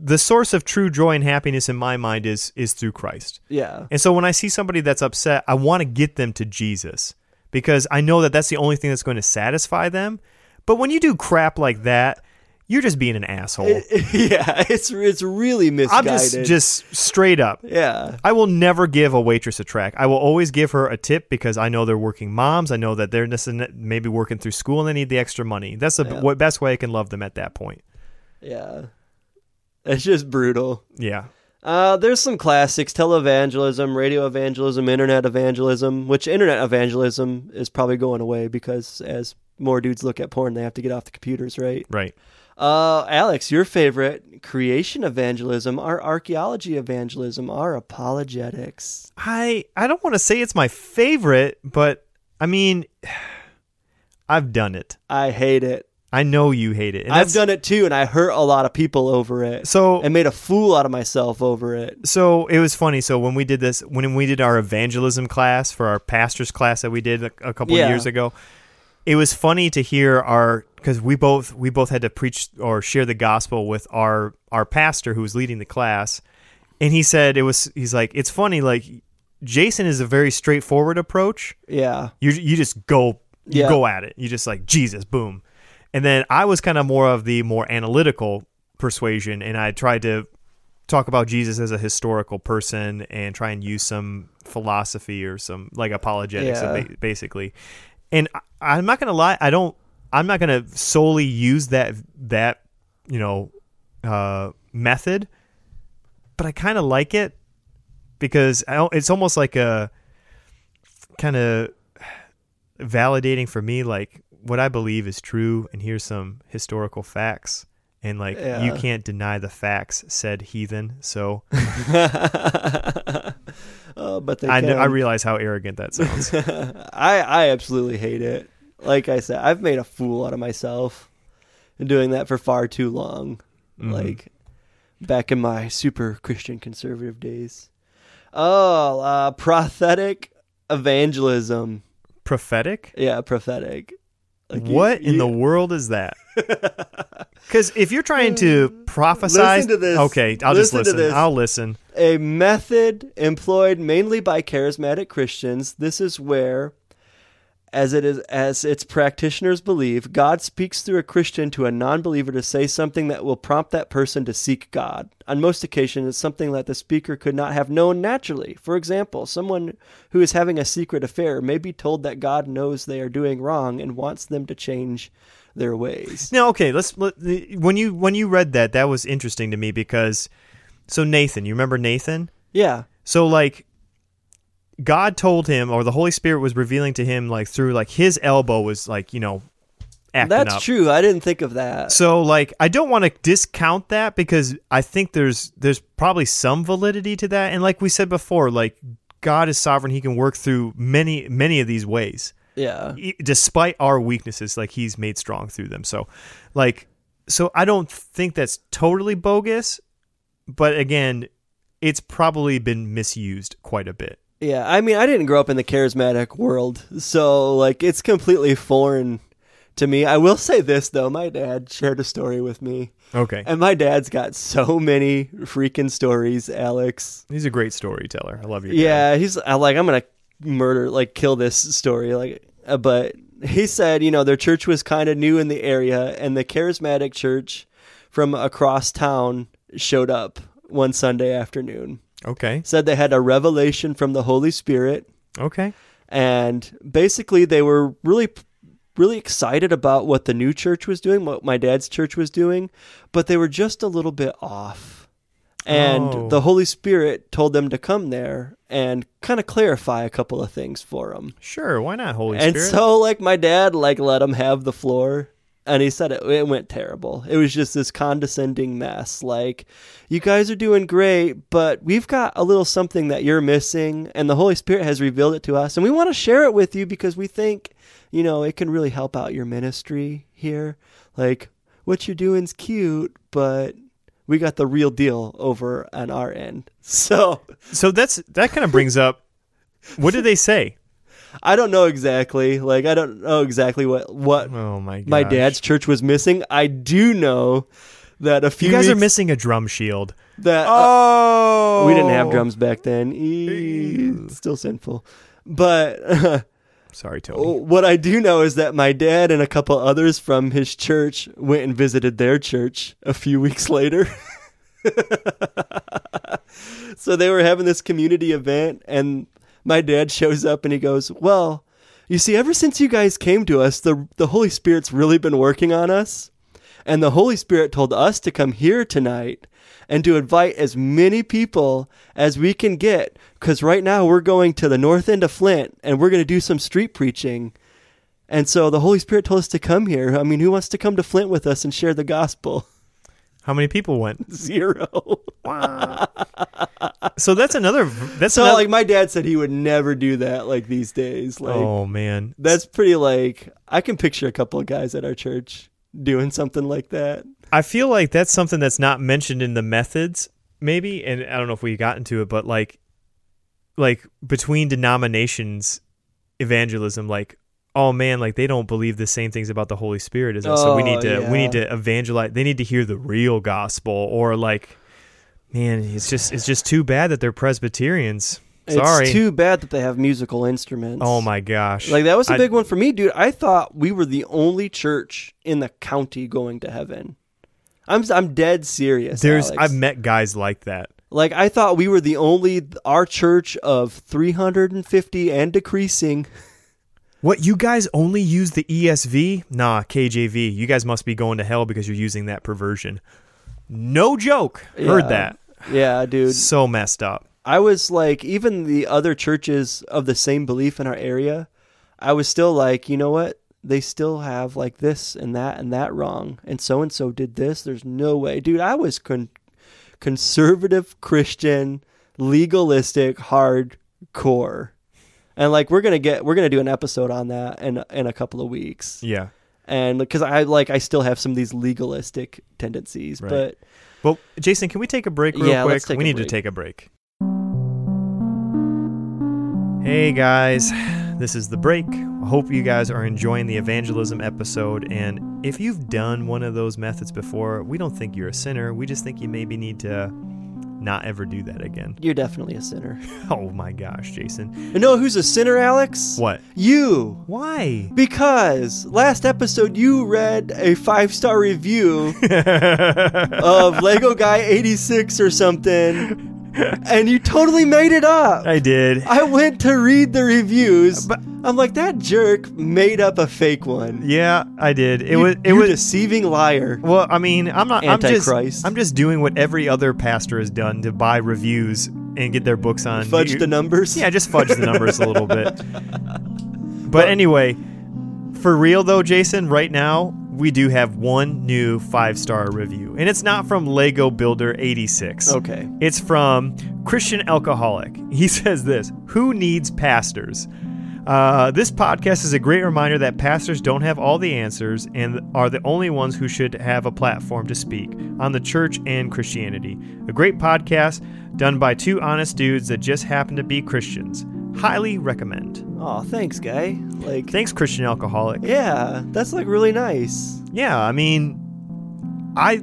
the source of true joy and happiness in my mind is is through Christ. yeah And so when I see somebody that's upset, I want to get them to Jesus because I know that that's the only thing that's going to satisfy them. But when you do crap like that, you're just being an asshole. yeah it's it's really misguided I'm just just straight up. yeah I will never give a waitress a tract. I will always give her a tip because I know they're working moms. I know that they're maybe working through school and they need the extra money. That's the Yeah. best way I can love them at that point. Yeah. It's just brutal. Yeah. Uh, there's some classics televangelism, radio evangelism, internet evangelism, which internet evangelism is probably going away because as more dudes look at porn, they have to get off the computers, right? Right. Uh, Alex, your favorite creation evangelism, our archaeology evangelism, our apologetics. I I don't want to say it's my favorite, but I mean, I've done it. I hate it. I know you hate it. And I've done it too, and I hurt a lot of people over it. So and made a fool out of myself over it. so it was funny. So when we did this, when we did our evangelism class for our pastors class that we did a, a couple Yeah. years ago, it was funny to hear our because we both we both had to preach or share the gospel with our our pastor who was leading the class, and he said it was he's like it's funny like Jason is a very straightforward approach. Yeah. You you just go you Yeah. go at it. You just like Jesus, boom. And then I was kind of more of the more analytical persuasion, and I tried to talk about Jesus as a historical person and try and use some philosophy or some like apologetics, Yeah. basically. And I, I'm not gonna lie, I don't. I'm not gonna solely use that that you know uh, method, but I kind of like it because I don't, it's almost like a kind of validating for me like what I believe is true and here's some historical facts and like you can't deny the facts said heathen so Oh, but they I, I realize how arrogant that sounds I I absolutely hate it. Like I said, I've made a fool out of myself and doing that for far too long. Mhm. Like back in my super Christian conservative days. Oh, uh, prophetic evangelism. prophetic Yeah, prophetic. Like you- what in you- the world is that Because if you're trying to hmm. prophesy, Listen to this. Okay, I'll just Listen to listen. this. I'll listen. a method employed mainly by charismatic Christians. This is where, as it is, as its practitioners believe, God speaks through a Christian to a non-believer to say something that will prompt that person to seek God. On most occasions, it's something that the speaker could not have known naturally. For example, someone who is having a secret affair may be told that God knows they are doing wrong and wants them to change their ways. Now, okay, let's. Let, when you when you read that, that was interesting to me because, so Nathan, you remember Nathan? Yeah. So like, God told him, or the Holy Spirit was revealing to him, like through like his elbow was like you know, acting That's up. true. I didn't think of that. So like I don't want to discount that because I think there's there's probably some validity to that and like we said before like God is sovereign he can work through many many of these ways Yeah. Despite our weaknesses like he's made strong through them so like so I don't think that's totally bogus but again it's probably been misused quite a bit Yeah, I mean, I didn't grow up in the charismatic world, so like it's completely foreign to me. I will say this though, my dad shared a story with me, okay and my dad's got so many freaking stories, Alex. he's a great storyteller I love you. Yeah, he's I like I'm gonna murder like kill this story like, uh, but he said you know their church was kind of new in the area, and the charismatic church from across town showed up one Sunday afternoon. Okay. Said they had a revelation from the Holy Spirit. Okay. And basically they were really really excited about what the new church was doing what my dad's church was doing but they were just a little bit off. And Oh. the holy spirit told them to come there and kind of clarify a couple of things for them sure why not Holy and Spirit? And so like my dad like let him have the floor and he said it, it went terrible. It was just this condescending mess. Like you guys are doing great but we've got a little something that you're missing and the holy spirit has revealed it to us and we want to share it with you because we think you know it can really help out your ministry here. Like what you're doing's cute but we got the real deal over on our end. So So that's that kind of brings up what did they say? I don't know exactly like i don't know exactly what what Oh my god. my dad's church was missing. I do know that a few You guys are missing a drum shield. that uh, Oh. we didn't have drums back then. Eee, still sinful. But Sorry, Tony. what I do know is that my dad and a couple others from his church went and visited their church a few weeks later. so they were having this community event and my dad shows up and he goes, "Well, you see ever since you guys came to us, the the Holy Spirit's really been working on us." And the Holy Spirit told us to come here tonight and to invite as many people as we can get. Because right now we're going to the north end of Flint and we're going to do some street preaching. And so the Holy Spirit told us to come here. I mean, who wants to come to Flint with us and share the gospel? How many people went? Zero. Wow. So that's another. That's so, another, like, my dad said he would never do that, like, these days. Like, oh man, that's pretty, like, I can picture a couple of guys at our church doing something like that. I feel like that's something that's not mentioned in the methods, maybe. And I don't know if we got into it, but like, like between denominations, evangelism, like. Oh man, like they don't believe the same things about the Holy Spirit as us. so we Oh, need to we need to evangelize. They need to hear the real gospel, or like, man, it's just it's just too bad that they're Presbyterians. Sorry. It's too bad that they have musical instruments. oh my gosh, Like that was a big one for me, dude. I thought we were the only church in the county going to heaven. I'm I'm dead serious. There's Alex. I've met guys like that. like I thought we were the only our church of 350 and decreasing. What you guys only use the ESV? Nah, KJV. You guys must be going to hell because you're using that perversion. No joke. Heard that. Yeah, dude. So messed up. I was like, even the other churches of the same belief in our area, I was still like, you know what? They still have like this and that and that wrong, and so and so did this. There's no way, dude. I was con- conservative Christian, legalistic, hardcore, and like we're gonna get we're gonna do an episode on that in in a couple of weeks, Yeah. and because I like I still have some of these legalistic tendencies, Right. but Well, Jason, can we take a break real Yeah, quick? we need break. to take a break. Hey guys, this is the break. I hope you guys are enjoying the evangelism episode. And if you've done one of those methods before, we don't think you're a sinner. We just think you maybe need to not ever do that again. You're definitely a sinner. Oh my gosh, Jason. You know who's a sinner, Alex? What? You. Why? Because last episode you read a five star review of Lego Guy 86 or something, and you totally made it up. I did. I went to read the reviews. But- I'm like, that jerk made up a fake one. Yeah, I did. It You- was. It was. deceiving liar. Well, I mean, I'm not. I'm just. I'm just doing what every other pastor has done to buy reviews and get their books on. Fudge you- the numbers. Yeah, just fudge the numbers a little bit. But anyway, for real though, Jason, right now we do have one new five star review, and it's not from Lego Builder 86. Okay. It's from Christian Alcoholic. He says this Who needs pastors? Uh, this podcast is a great reminder that pastors don't have all the answers and are the only ones who should have a platform to speak on the church and Christianity. A great podcast done by two honest dudes that just happen to be Christians. Highly recommend. Oh, thanks, guy. Like, Thanks, Christian Alcoholic. yeah, that's like really nice. Yeah, I mean, I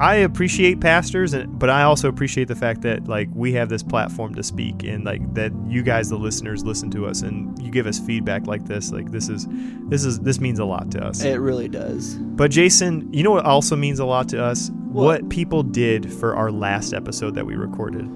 I appreciate pastors, and but I also appreciate the fact that like we have this platform to speak, and like that you guys, the listeners, listen to us, and you give us feedback like this. Like this is this is this means a lot to us. It really does. But Jason, you know what also means a lot to us? What? What people did for our last episode that we recorded.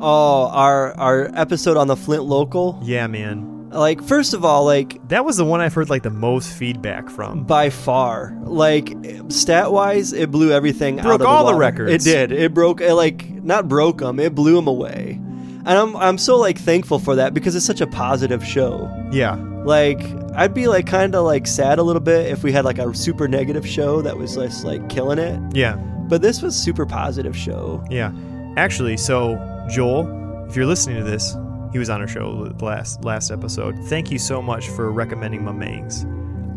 Oh, our our episode on the Flint local. Yeah, man. Like, first of all, like That was the one I've heard like the most feedback from. by far, like stat wise, it blew everything out Broke of the all the water. records. It did. It broke. It like not broke them. It blew them away. And I'm I'm so like thankful for that because it's such a positive show. Yeah. Like I'd be like kind of like sad a little bit if we had like a super negative show that was just like killing it. Yeah. But this was super positive show. Yeah. Actually, so Joel, if you're listening to this, he was on our show last last episode. Thank you so much for recommending my mangs.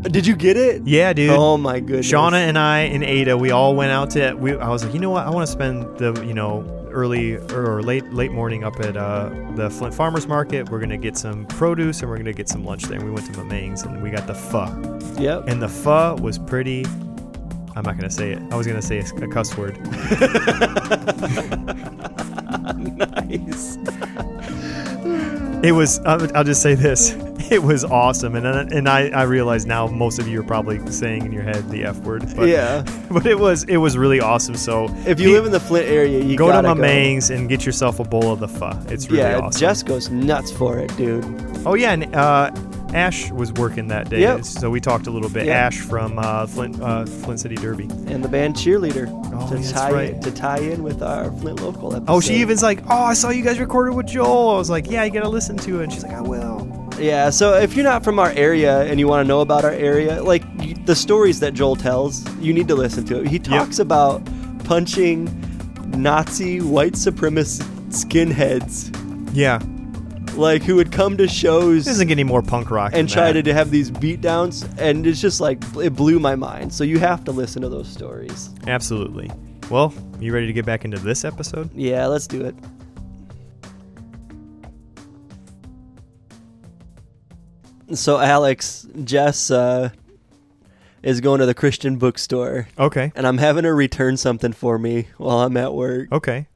Did you get it? Yeah, dude. Oh my goodness. Shauna and I and Ada, we all went out to. We, I was like, you know what? I want to spend the you know early or late late morning up at uh, the Flint Farmers Market. We're gonna get some produce and we're gonna get some lunch there. And we went to Mamangs and we got the pho. Yep. And the pho was pretty. I'm not gonna say it. I was gonna say a, a cuss word. nice. It was. I'll, just say this. It was awesome, and then- and I I realize now most of you are probably saying in your head the f word. But, yeah. But it was it was really awesome. So If you live in the Flint area, you go to my go. mangs and get yourself a bowl of the pho. It's really yeah, awesome. Jess goes nuts for it, dude. oh yeah, and uh, Ash was working that day, Yep. so we talked a little bit. Yep. Ash from uh, Flint uh, Flint City Derby. And the band cheerleader Oh, to that's tie right. to tie in with our Flint local episode. Oh, she even's like, oh, I saw you guys recorded with Joel. I was like, yeah, you gotta listen to it. And she's like, I will. Yeah, so if you're not from our area and you want to know about our area, like you, the stories that Joel tells, you need to listen to it. He talks about punching Nazi white supremacist skinheads, Yeah, like who would come to shows doesn't get any more punk rock. and try to have these beatdowns, and it's just like it blew my mind. So you have to listen to those stories. Absolutely. Well, you ready to get back into this episode? Yeah, let's do it. So Alex, Jess uh, is going to the Christian bookstore, Okay. and I'm having her return something for me while I'm at work. Okay.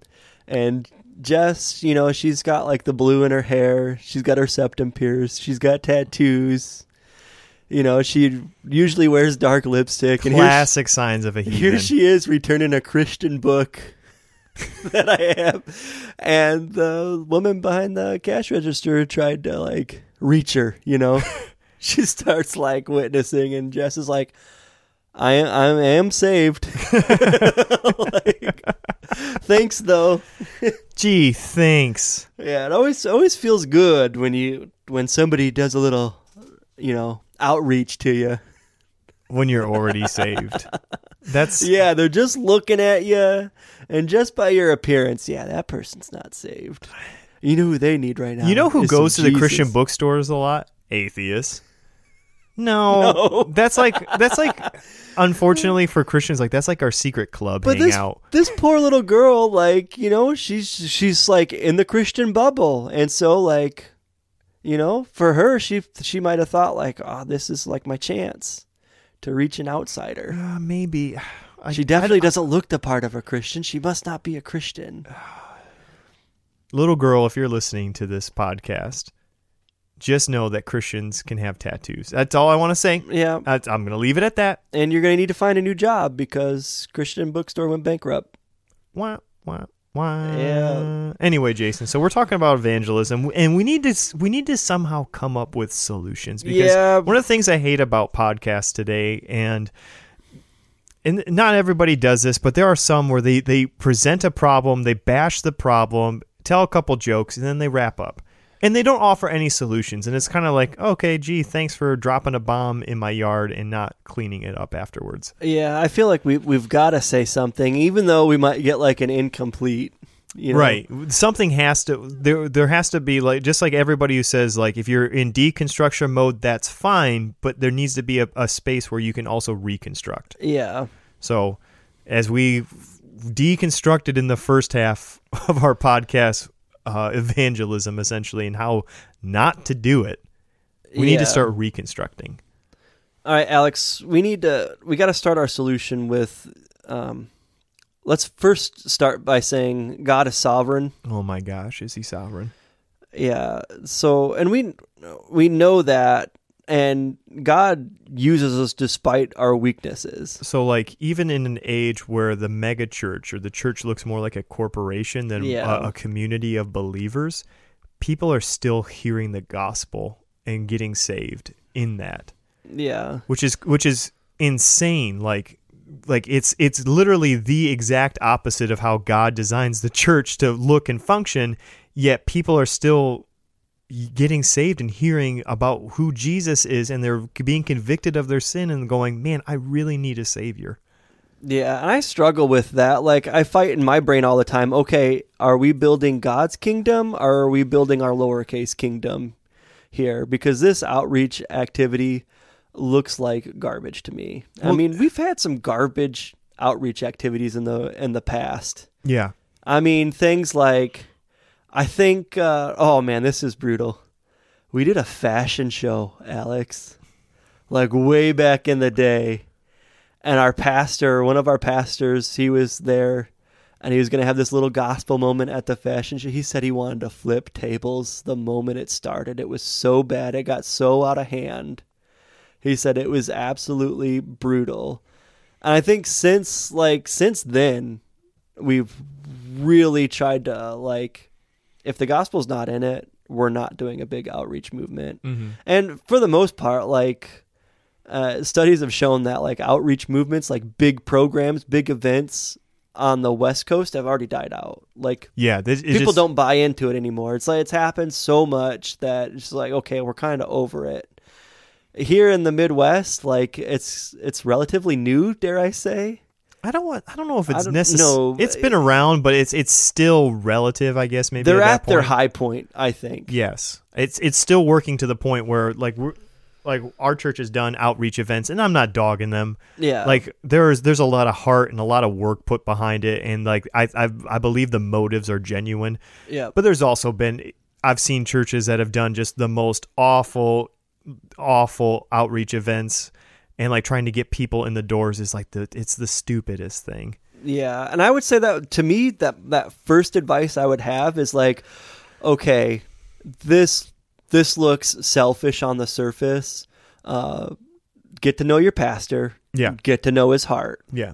And Jess, you know, she's got like the blue in her hair. She's got her septum pierced. She's got tattoos. You know, she usually wears dark lipstick. And she- Classic signs of a heathen. here she is returning a Christian book that I have. And the woman behind the cash register tried to like reach her, you know. she starts like witnessing and Jess is like I am, I am saved. like, thanks though. Gee, thanks. Yeah, it always always feels good when you when somebody does a little, you know, outreach to you. When you're already saved. That's Yeah, they're just looking at you, and just by your appearance, yeah, that person's not saved. You know who they need right now? You know who goes to the Christian bookstores a lot? Atheists. No, No. that's like that's like unfortunately for Christians, like that's like our secret club But this out. this poor little girl, like you know, she's she's like in the Christian bubble, and so like, You know, for her, she she might have thought like, "Oh, this is like my chance to reach an outsider." Uh, maybe. I, She definitely doesn't look the part of a Christian. She must not be a Christian. little girl, if you're listening to this podcast, just know that Christians can have tattoos. That's all I want to say. Yeah, That's, I'm going to leave it at that. and you're going to need to find a new job because Christian bookstore went bankrupt. Wah, wah, wah. Yeah. Anyway, Jason, so we're talking about evangelism, and we need to we need to somehow come up with solutions because Yeah. one of the things I hate about podcasts today, and and not everybody does this, but there are some where they they present a problem, they bash the problem, tell a couple jokes, and then they wrap up. And they don't offer any solutions, and it's kind of like, okay, gee, thanks for dropping a bomb in my yard and not cleaning it up afterwards. Yeah, I feel like we we've got to say something, even though we might get like an incomplete. You know? Right. Something has to there there has to be like just like everybody who says like if you're in deconstruction mode that's fine, but there needs to be a, a space where you can also reconstruct. Yeah. So as we deconstructed in the first half of our podcast uh, evangelism essentially and how not to do it, we need to start reconstructing. All right, Alex, we need to we got to start our solution with um let's first start by saying God is sovereign. Oh my gosh, is he sovereign? Yeah. So, and we we know that and God uses us despite our weaknesses. So, like, even in an age where the mega church or the church looks more like a corporation than uh, Yeah. a, a community of believers, people are still hearing the gospel and getting saved in that, Yeah. which is which is insane. Like, like it's it's literally the exact opposite of how God designs the church to look and function. Yet people are still getting saved and hearing about who Jesus is, and they're being convicted of their sin and going, "Man, I really need a savior." Yeah, and I struggle with that. Like I fight in my brain all the time. Okay, are we building God's kingdom or are we building our lowercase kingdom here? Because this outreach activity looks like garbage to me. I mean, we've had some garbage outreach activities in the in the past. Yeah. I mean, things like I think uh, oh man, this is brutal. We did a fashion show, Alex. Like way back in the day. And our pastor, one of our pastors, he was there and he was going to have this little gospel moment at the fashion show. He said he wanted to flip tables the moment it started. It was so bad. It got so out of hand. He said it was absolutely brutal. And I think since like since then we've really tried to like if the gospel's not in it, we're not doing a big outreach movement. Mm-hmm. And for the most part, like uh, studies have shown that like outreach movements, like big programs, big events on the West Coast have already died out. Like Yeah. This, people just- don't buy into it anymore. It's like it's happened so much that it's like okay, we're kind of over it. Here in the Midwest, like it's it's relatively new, dare I say? I don't want. I don't know if it's necessary. It's been around, but it's it's still relative. I guess maybe They're at, at their high point, I think. Yes, it's it's still working to the point where like we're like our church has done outreach events, and I'm not dogging them. Yeah. Like there's there's a lot of heart and a lot of work put behind it, and like I I I believe the motives are genuine. yeah. But there's also been I've seen churches that have done just the most awful, awful outreach events, and like trying to get people in the doors is like the it's the stupidest thing. Yeah, and I would say that to me that that first advice I would have is like, okay, this this looks selfish on the surface. Uh, get to know your pastor. Yeah. Get to know his heart. Yeah.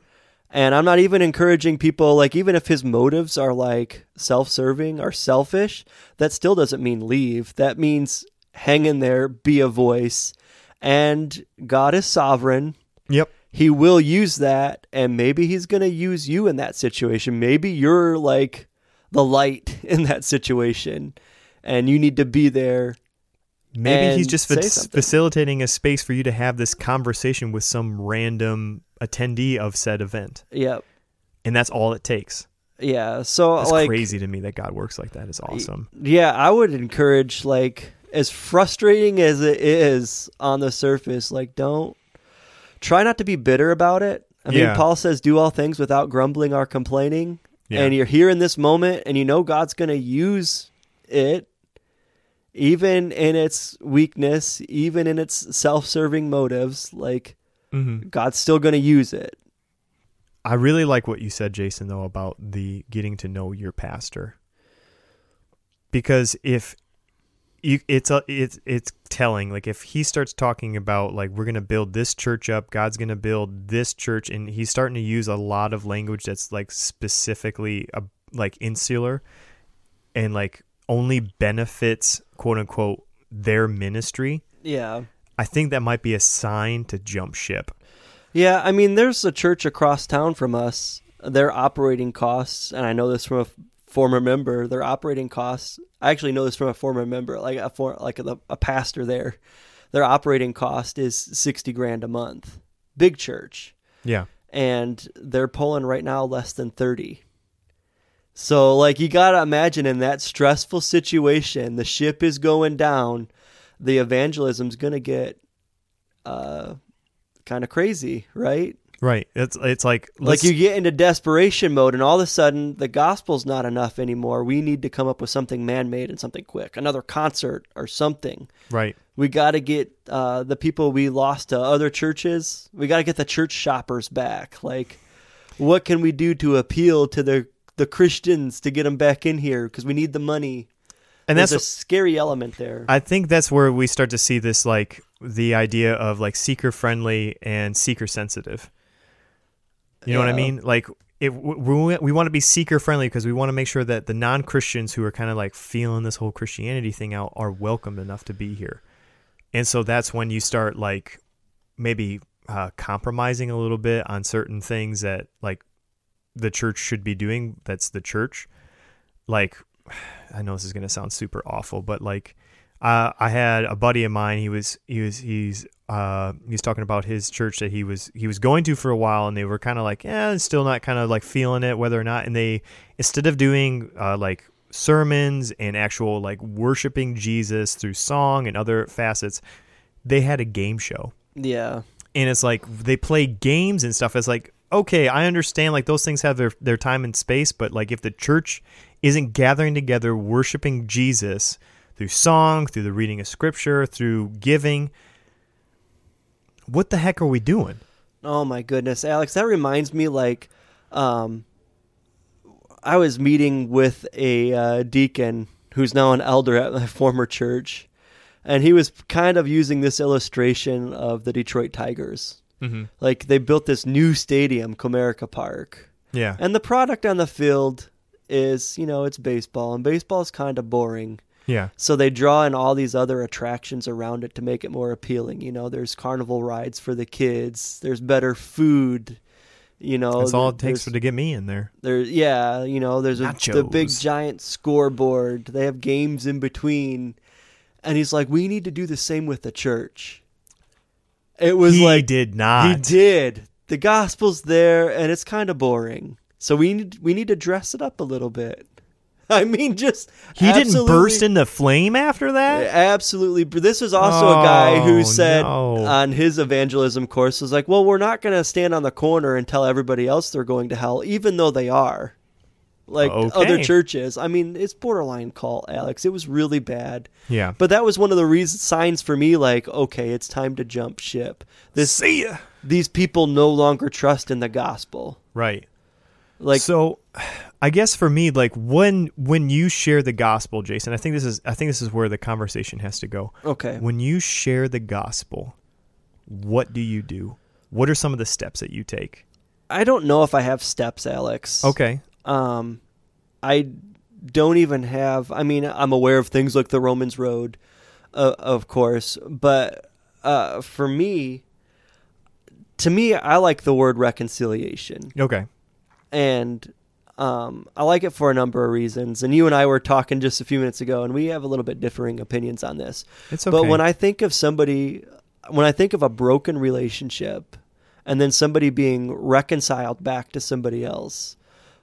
And I'm not even encouraging people like even if his motives are like self-serving or selfish, that still doesn't mean leave. That means hang in there, be a voice, and God is sovereign Yep. he will use that and maybe he's going to use you in that situation maybe you're like the light in that situation and you need to be there Maybe he's just something. facilitating a space for you to have this conversation with some random attendee of said event, yep and that's all it takes. yeah so That's like crazy to me that God works like that. Is awesome. yeah i would encourage like as frustrating as it is on the surface like don't try not to be bitter about it i mean Yeah. paul says do all things without grumbling or complaining Yeah. and you're here in this moment and you know god's going to use it even in its weakness, even in its self-serving motives, like Mm-hmm. God's still going to use it. I really like what you said, Jason, though, about the getting to know your pastor. Because if you, it's a, it's it's telling. Like if he starts talking about like we're gonna build this church up, God's gonna build this church, and he's starting to use a lot of language that's like specifically uh, like insular, and like only benefits quote unquote their ministry. Yeah. I think that might be a sign to jump ship. Yeah, I mean, there's a church across town from us. Their operating costs, and I know this from a former member. Their operating costs. I actually know this from a former member, like a for, like a, a pastor there. Their operating cost is sixty grand a month. Big church, Yeah. and they're pulling right now less than thirty. So, like, you gotta imagine in that stressful situation, the ship is going down. The evangelism's gonna get, uh, kind of crazy, right? Right. It's it's like like you get into desperation mode and all of a sudden the gospel's not enough anymore. We need to come up with something man-made and something quick. Another concert or something. Right. we got to get uh, the people we lost to other churches we got to get the church shoppers back. Like what can we do to appeal to the the christians to get them back in here? Because we need the money. And there's that's a scary element there. I think that's where we start to see this like the idea of like seeker friendly and seeker sensitive. You know what I mean? Like it, we, we want to be seeker friendly because we want to make sure that the non Christians who are kind of like feeling this whole Christianity thing out are welcomed enough to be here. And so that's when you start like maybe uh, compromising a little bit on certain things that like the church should be doing. That's the church. Like, I know this is going to sound super awful, but like, uh, I had a buddy of mine. He was he was he's uh, he was talking about his church that he was he was going to for a while, and they were kind of like, yeah, still not kind of like feeling it, whether or not. And they instead of doing uh, like sermons and actual like worshiping Jesus through song and other facets, they had a game show yeah and it's like they play games and stuff. It's like okay, I understand like those things have their their time and space, but like if the church isn't gathering together worshiping Jesus through song, through the reading of scripture, through giving, what the heck are we doing? Oh my goodness, Alex, that reminds me like um I was meeting with a uh, deacon who's now an elder at my former church and he was kind of using this illustration of the Detroit Tigers. Mm-hmm. Like they built this new stadium, Comerica Park. Yeah, And the product on the field is, you know, it's baseball and baseball is kind of boring. Yeah, So they draw in all these other attractions around it to make it more appealing. You know, there's carnival rides for the kids. There's better food. You know, that's all it takes for to get me in there. There, yeah, you know, there's a, the big giant scoreboard. They have games in between, and he's like, "We need to do the same with the church." It was he like did not. he did. The gospel's there, and it's kind of boring. So we need we need to dress it up a little bit. I mean, just He didn't burst into flame after that. Absolutely. This was also a guy who Oh, said no. on his evangelism course was like, "Well, we're not going to stand on the corner and tell everybody else they're going to hell, even though they are." Like Okay. other churches. I mean, it's borderline call, Alex. It was really bad. Yeah, But that was one of the reasons signs for me like, okay, it's time to jump ship. This see ya. these people no longer trust in the gospel. Right. Like so i guess for me like when when you share the gospel jason i think this is i think this is where the conversation has to go okay. when you share the gospel what do you do what are some of the steps that you take I don't know if I have steps, Alex. okay Um, I don't even have. I mean, I'm aware of things like the Romans Road, uh, of course, but uh, for me, to me, I like the word reconciliation, okay and um, I like it for a number of reasons. And you and I were talking just a few minutes ago, and we have a little bit differing opinions on this. it's okay But when I think of somebody, when I think of a broken relationship, and then somebody being reconciled back to somebody else,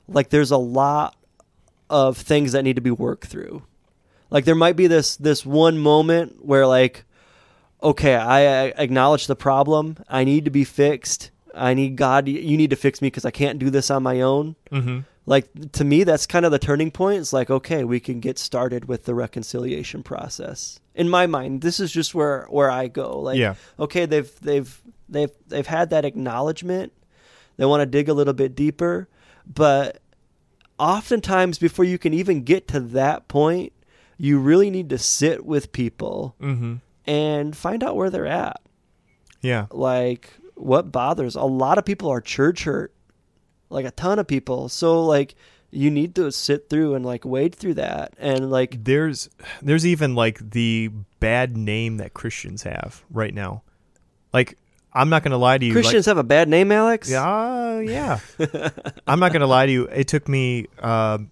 like there's a lot of things that need to be worked through. Like there might be this this one moment where like, okay, I acknowledge the problem. I need to be fixed. I need God. You need to fix me because I can't do this on my own. mm-hmm. Like to me that's kind of the turning point. It's like okay we can get started with the reconciliation process. In my mind this is just where where i go. Like Yeah. okay they've they've they've they've had that acknowledgement. They want to dig a little bit deeper. But oftentimes before you can even get to that point you really need to sit with people Mm-hmm. and find out where they're at. Yeah. like what bothers a lot of people are church hurt like a ton of people so like you need to sit through and like wade through that and like There's there's even like the bad name that Christians have right now. Like I'm not gonna lie to you. like- christians have a bad name alex Yeah, uh, yeah. I'm not gonna lie to you. It took me. um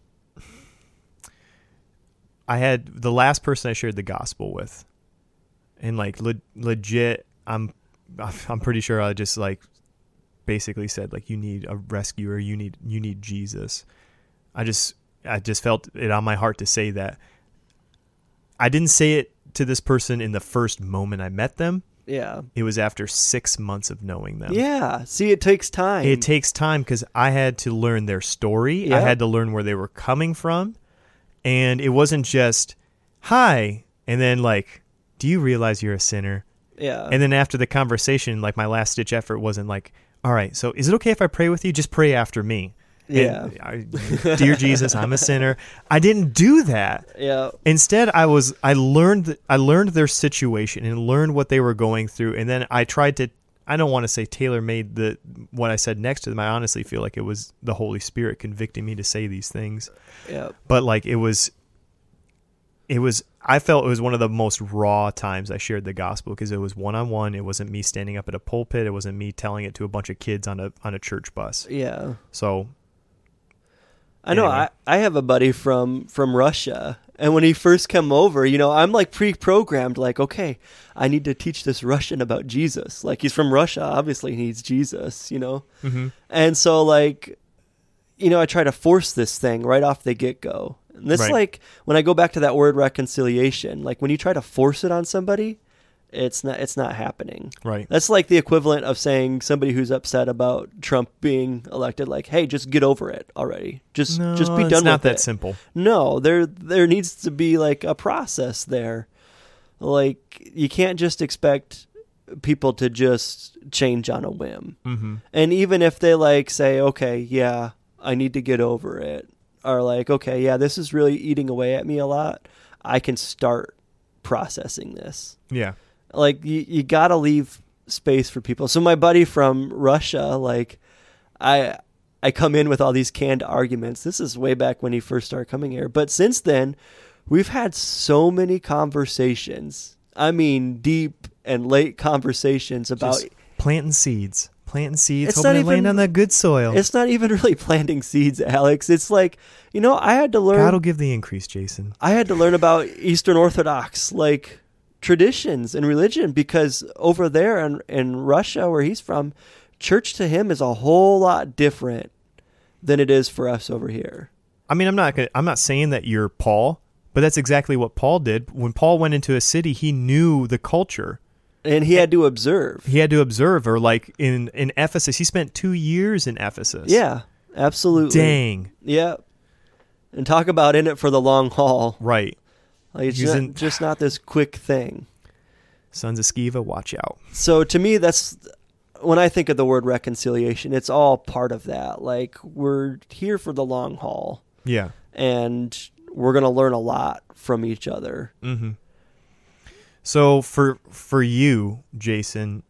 I had the last person I shared the gospel with, and like le- legit, I'm, I'm pretty sure I just like, basically said like, you need a rescuer. You need you need Jesus. I just I just felt it on my heart to say that. I didn't say it to this person in the first moment I met them. yeah It was after six months of knowing them. yeah see it takes time It takes time because I had to learn their story. I had to learn where they were coming from. And it wasn't just, hi. And then, like, do you realize you're a sinner? yeah And then after the conversation, like, my last ditch effort wasn't like, all right, so is it okay if I pray with you? Just pray after me. yeah I, Dear Jesus, I'm a sinner. I didn't do that. yeah Instead, I was I learned I learned their situation and learned what they were going through, and then I tried to. I don't want to say tailor made the what I said next to them. I honestly feel like it was the Holy Spirit convicting me to say these things, yeah but like it was. It was. I felt it was one of the most raw times I shared the gospel because it was one on one. It wasn't me standing up at a pulpit. It wasn't me telling it to a bunch of kids on a on a church bus. yeah So I know. Anyway. I, I have a buddy from from Russia, and when he first came over, you know, I'm like pre-programmed. Like, okay, I need to teach this Russian about Jesus. Like, he's from Russia, obviously he needs Jesus. You know, mhm. and so like, you know, I try to force this thing right off the get go. And this Right. like when I go back to that word reconciliation, like when you try to force it on somebody, it's not it's not happening. right, That's like the equivalent of saying somebody who's upset about Trump being elected, like, "Hey, just get over it already. Just no, just be done. it's not that it." simple. No, there there needs to be like a process there. Like you can't just expect people to just change on a whim. hmm And even if they like say, "Okay, yeah, I need to get over it," or like, "Okay, yeah, this is really eating away at me a lot," I can start processing this. Yeah, like you, you gotta leave space for people. So my buddy from russia like i i come in with all these canned arguments. This is way back when he first started coming here. But since then we've had so many conversations i mean deep and late conversations about Just planting seeds, planting seeds, It's hoping not to land even- on that good soil. it's not even really planting seeds alex it's like you know i had to learn God will give the increase, Jason. I had to learn about Eastern Orthodox like traditions and religion because over there in, in Russia where he's from, church to him is a whole lot different than it is for us over here. I mean, I'm not gonna, I'm not saying that you're Paul, but that's exactly what Paul did. When Paul went into a city, he knew the culture. And he had to observe. He had to observe, or like in in Ephesus, he spent two years in Ephesus. Yeah, absolutely. Dang. Yeah. And talk about in it for the long haul. Right. Like it's not, in- just not this quick thing. Sons of Sceva, watch out. So to me, that's when I think of the word reconciliation, it's all part of that. Like we're here for the long haul. Yeah. and we're going to learn a lot from each other. Mm-hmm. So for for you, Jason,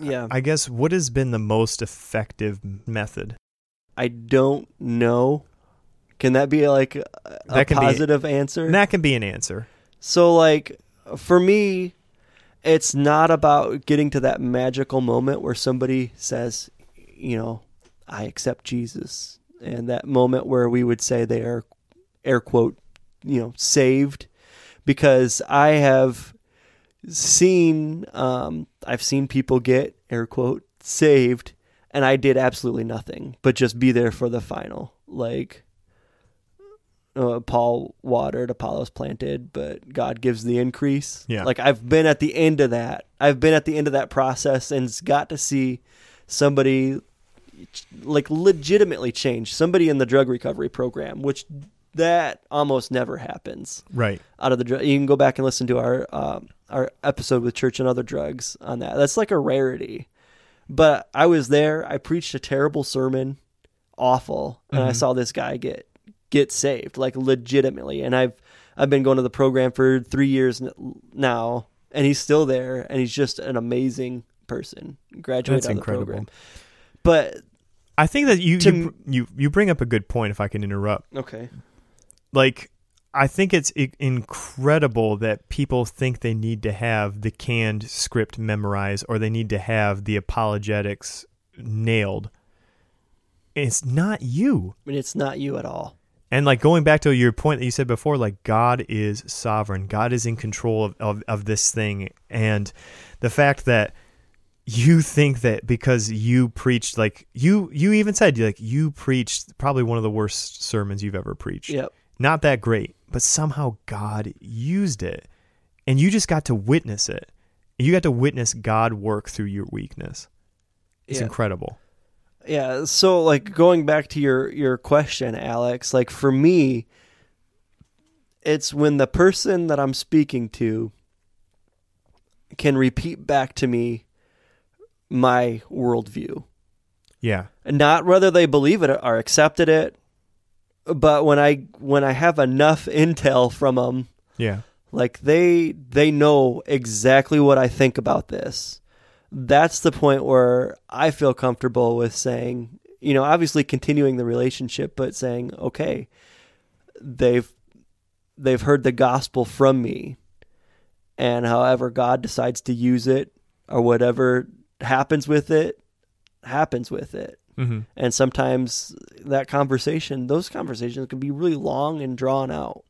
Yeah. I, guess what has been the most effective method? I don't know. Can that be like a, a can be- positive answer? That can be an answer. so like for me it's not about getting to that magical moment where somebody says, you know, I accept Jesus and that moment where we would say they are air quote, you know, saved because I have seen um, I've seen people get air quote saved, and I did absolutely nothing but just be there for the final. Like uh, Paul watered, Apollos planted, but God gives the increase. Yeah. Like I've been at the end of that. I've been at the end of that process and got to see somebody, like legitimately change somebody in the drug recovery program, which that almost never happens Right. out of the drug. You can go back and listen to our um, our episode with church and other drugs on that. That's like a rarity. But I was there. I preached a terrible sermon, awful, and I mm-hmm. saw this guy get get saved, like legitimately. And I've I've been going to the program for three years now, and he's still there, and he's just an amazing person. Graduated That's out incredible. program. But I think that you, To you you you bring up a good point. If I can interrupt, okay, like I think it's incredible that people think they need to have the canned script memorized or they need to have the apologetics nailed. It's not you. I mean, it's not you at all. And like going back to your point that you said before, like God is sovereign. God is in control of, of, of this thing. And the fact that you think that because you preached like you you even said like you preached probably one of the worst sermons you've ever preached. Yep. Not that great, but somehow God used it. And you just got to witness it. You got to witness God work through your weakness. It's Yeah. incredible. Yeah, so like going back to your your question, Alex, like for me it's when the person that I'm speaking to can repeat back to me my worldview. Yeah. And not whether they believe it or accepted it, but when I when I have enough intel from them Yeah. like they they know exactly what I think about this. That's the point where I feel comfortable with saying, you know, obviously continuing the relationship, but saying, okay, they've they've heard the gospel from me, and however God decides to use it or whatever happens with it, happens with it. Mm-hmm. And sometimes that conversation, those conversations can be really long and drawn out.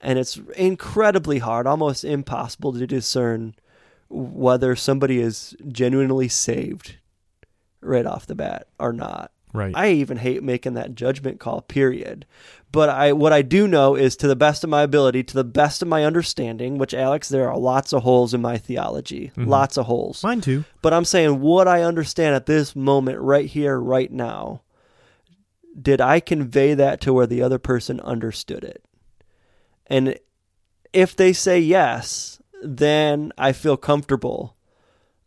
And it's incredibly hard, almost impossible to discern whether somebody is genuinely saved right off the bat or not. Right. I even hate making that judgment call, period. But I what I do know is to the best of my ability, to the best of my understanding, which Alex, there are lots of holes in my theology. Lots of holes. Mine too. But I'm saying what I understand at this moment, right here, right now, did I convey that to where the other person understood it? And if they say yes, then I feel comfortable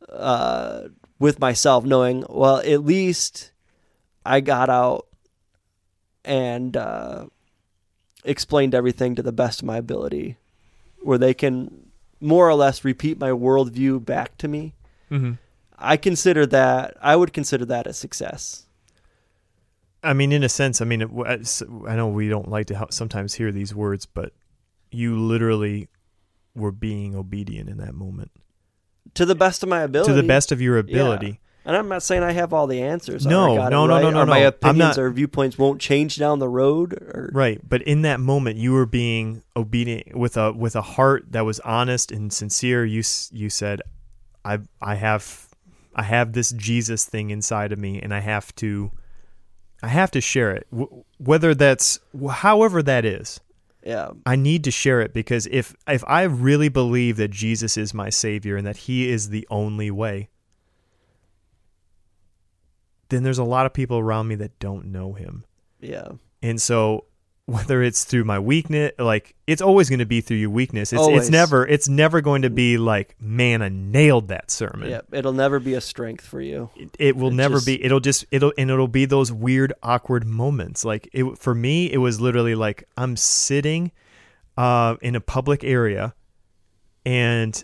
uh, with myself knowing, well, at least I got out and uh, explained everything to the best of my ability, where they can more or less repeat my worldview back to me. Mm-hmm. I consider that I would consider that a success. I mean, in a sense, I mean, it, I know we don't like to sometimes hear these words, but you literally were being obedient in that moment To the best of my ability. to the best of your ability. And I'm not saying I have all the answers. or No, I got no, no, right, no, no, or my no. I'm opinions not- or viewpoints won't change down the road. Or Right, but in that moment, you were being obedient with a with a heart that was honest and sincere. You you said, "I I have I have this Jesus thing inside of me, and I have to I have to share it, whether that's however that is." yeah, I need to share it because if if I really believe that Jesus is my savior and that he is the only way, then there's a lot of people around me that don't know him. yeah, And so whether it's through my weakness, like it's always going to be through your weakness. It's Always. it's never it's never going to be like, man, I nailed that sermon. yeah. It'll never be a strength for you. It, it will It never just- be. It'll just it'll and it'll be those weird awkward moments. Like it for me, it was literally like I'm sitting uh, in a public area, and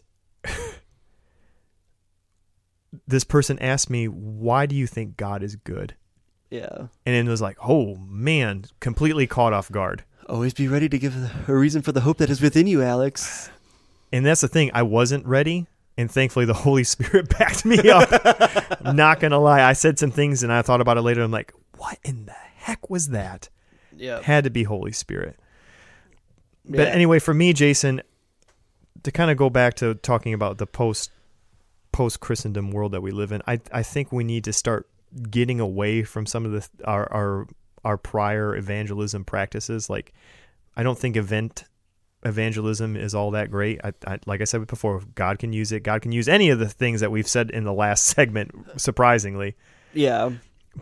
this person asked me, "Why do you think God is good?" Yeah. And it was like, "Oh man, completely caught off guard." Always be ready to give a reason for the hope that is within you, Alex. And that's the thing. I wasn't ready. And thankfully, the Holy Spirit backed me up. Not going to lie. I said some things and I thought about it later. I'm like, what in the heck was that? Yeah. Had to be Holy Spirit. But anyway, for me, Jason, to kind of go back to talking about the post post Christendom world that we live in, I I think we need to start getting away from some of the our our our prior evangelism practices. Like, I don't think event evangelism is all that great. I, I like I said before, God can use it. God can use any of the things that we've said in the last segment. Surprisingly, Yeah.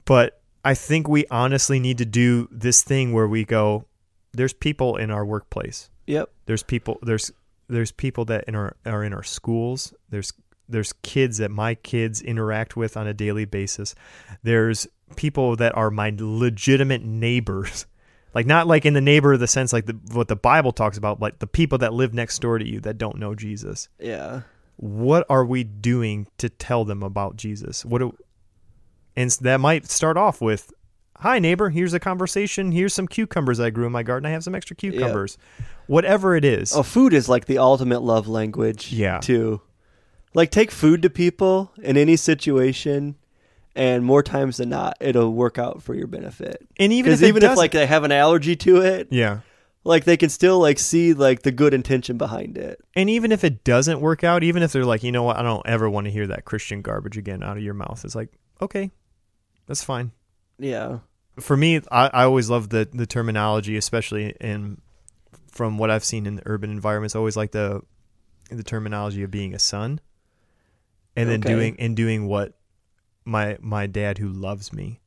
but I think we honestly need to do this thing where we go. There's people in our workplace. Yep. There's people. There's there's people that in our are in our schools. There's there's kids that my kids interact with on a daily basis. There's people that are my legitimate neighbors. Like not like in the neighbor of the sense like the, what the Bible talks about, like the people that live next door to you that don't know Jesus. Yeah. What are we doing to tell them about Jesus? What do, and that might start off with, "Hi neighbor, here's a conversation. Here's some cucumbers I grew in my garden. I have some extra cucumbers." Whatever it is. Oh, food is like the ultimate love language. Yeah. Too. Like take food to people in any situation, and more times than not, it'll work out for your benefit. and even if even if like they have an allergy to it, yeah. like they can still like see like the good intention behind it. And even if it doesn't work out, even if they're like, you know what, I don't ever want to hear that Christian garbage again out of your mouth, it's like, okay, that's fine. Yeah. For me, I, I always love the the terminology, especially in from what I've seen in the urban environments. I always like the the terminology of being a son, and then Okay. doing and doing what my my dad who loves me,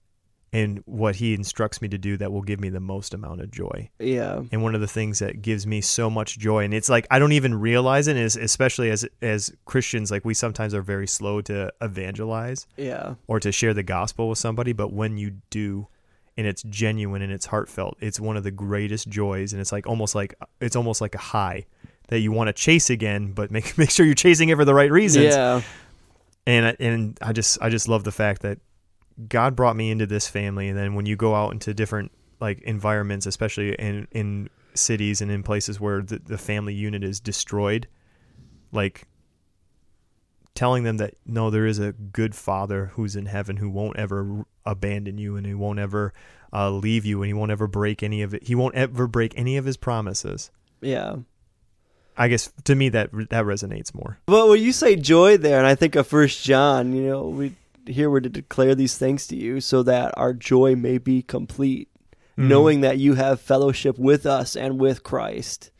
and what he instructs me to do that will give me the most amount of joy. Yeah. and one of the things that gives me so much joy and it's like i don't even realize it is especially as as christians like we sometimes are very slow to evangelize Yeah. or to share the gospel with somebody but when you do and it's genuine and it's heartfelt it's one of the greatest joys and it's like almost like it's almost like a high that you want to chase again but make make sure you're chasing it for the right reasons Yeah. And I, and I just I just love the fact that God brought me into this family, and then when you go out into different like environments, especially in in cities and in places where the, the family unit is destroyed, like telling them that no, there is a good Father who's in heaven who won't ever abandon you and he won't ever uh, leave you and he won't ever break any of it. He won't ever break any of his promises. Yeah. I guess to me that that resonates more. But when you say joy there, and I think of First John, you know, we here we're to declare these things to you, so that our joy may be complete, Mhm. knowing that you have fellowship with us and with Christ.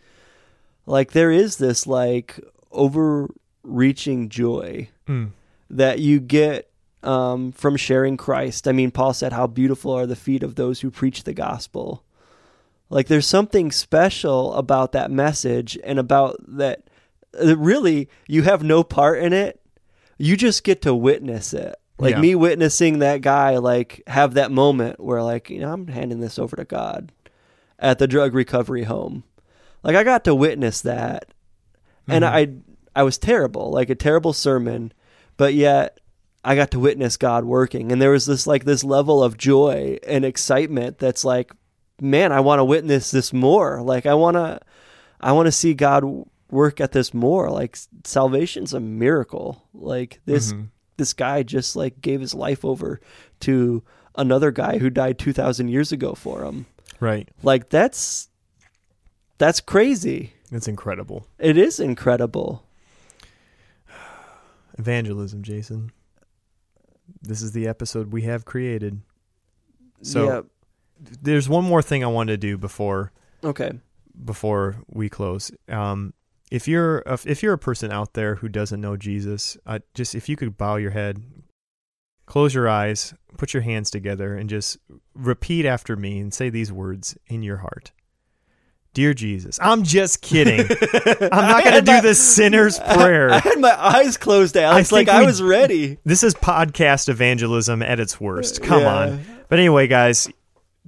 Like there is this like overreaching joy Mm. that you get um, from sharing Christ. I mean, Paul said, "How beautiful are the feet of those who preach the gospel." Like, there's something special about that message, and about that. uh, Really, you have no part in it. You just get to witness it. Like Yeah. me witnessing that guy, like have that moment where, like, you know, I'm handing this over to God at the drug recovery home. Like, I got to witness that, and I, I was terrible, like a terrible sermon, but yet I got to witness God working. And there was this like this level of joy and excitement that's like, man, I want to witness this more. Like I want to I want to see God work at this more. Like salvation's a miracle. Like this Mhm. this guy just like gave his life over to another guy who died 2000 years ago for him. Right. Like that's that's crazy. It's incredible. It is incredible. Evangelism, Jason. This is the episode we have created. So yeah. There's one more thing I want to do before Okay. before we close. Um, if you're a, if you're a person out there who doesn't know Jesus, uh, just if you could bow your head, close your eyes, put your hands together, and just repeat after me and say these words in your heart. Dear Jesus, I'm just kidding. I'm not going to do the sinner's prayer. I had my eyes closed, Alex. like I was ready. This is podcast evangelism at its worst. Come Yeah. on. But anyway, guys,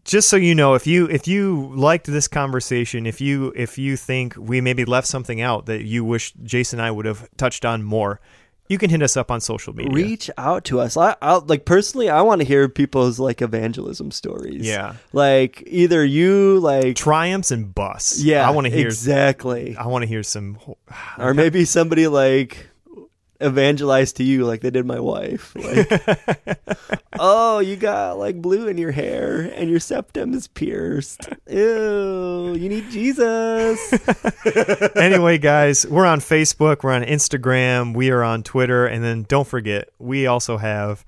just so you know, if you if you liked this conversation, if you if you think we maybe left something out that you wish Jason and I would have touched on more, you can hit us up on social media. Reach out to us. I, I like personally, I want to hear people's like evangelism stories. Yeah. like either you like Triumphs and busts. yeah, I want to hear exactly, I want to hear some or maybe somebody like evangelize to you like they did my wife. Like, oh, you got like blue in your hair and your septum is pierced. Ew, you need Jesus. anyway, guys, we're on Facebook, we're on Instagram, we are on Twitter, and then don't forget, we also have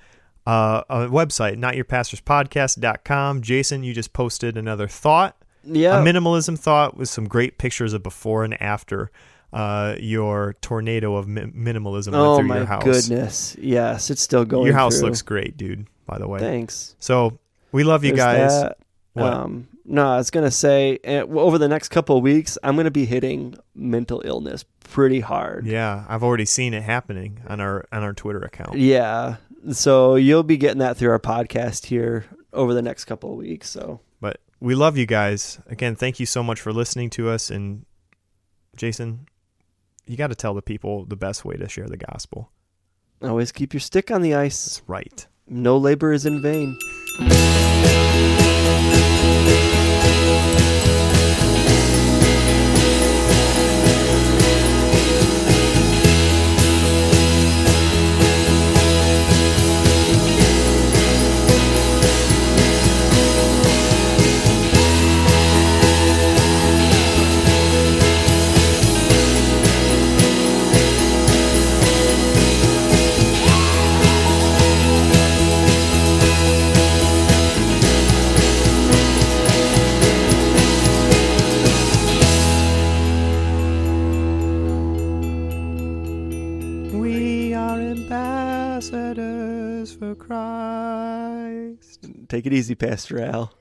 uh, a website, notyourpastorspodcast.com. Jason, you just posted another thought, yeah, a minimalism thought with some great pictures of before and after uh, your tornado of mi- minimalism Oh through my your house. goodness! Yes, it's still going. Your house through. looks great, dude. by the way. Thanks. So we love you There's guys. Um, no, I was gonna say uh, over the next couple of weeks, I'm gonna be hitting mental illness pretty hard. yeah, I've already seen it happening on our on our Twitter account. Yeah. So you'll be getting that through our podcast here over the next couple of weeks. So But we love you guys. Again, thank you so much for listening to us. And Jason, you got to tell the people the best way to share the gospel. always keep your stick on the ice. That's right. No labor is in vain. Christ. Take it easy, Pastor Al.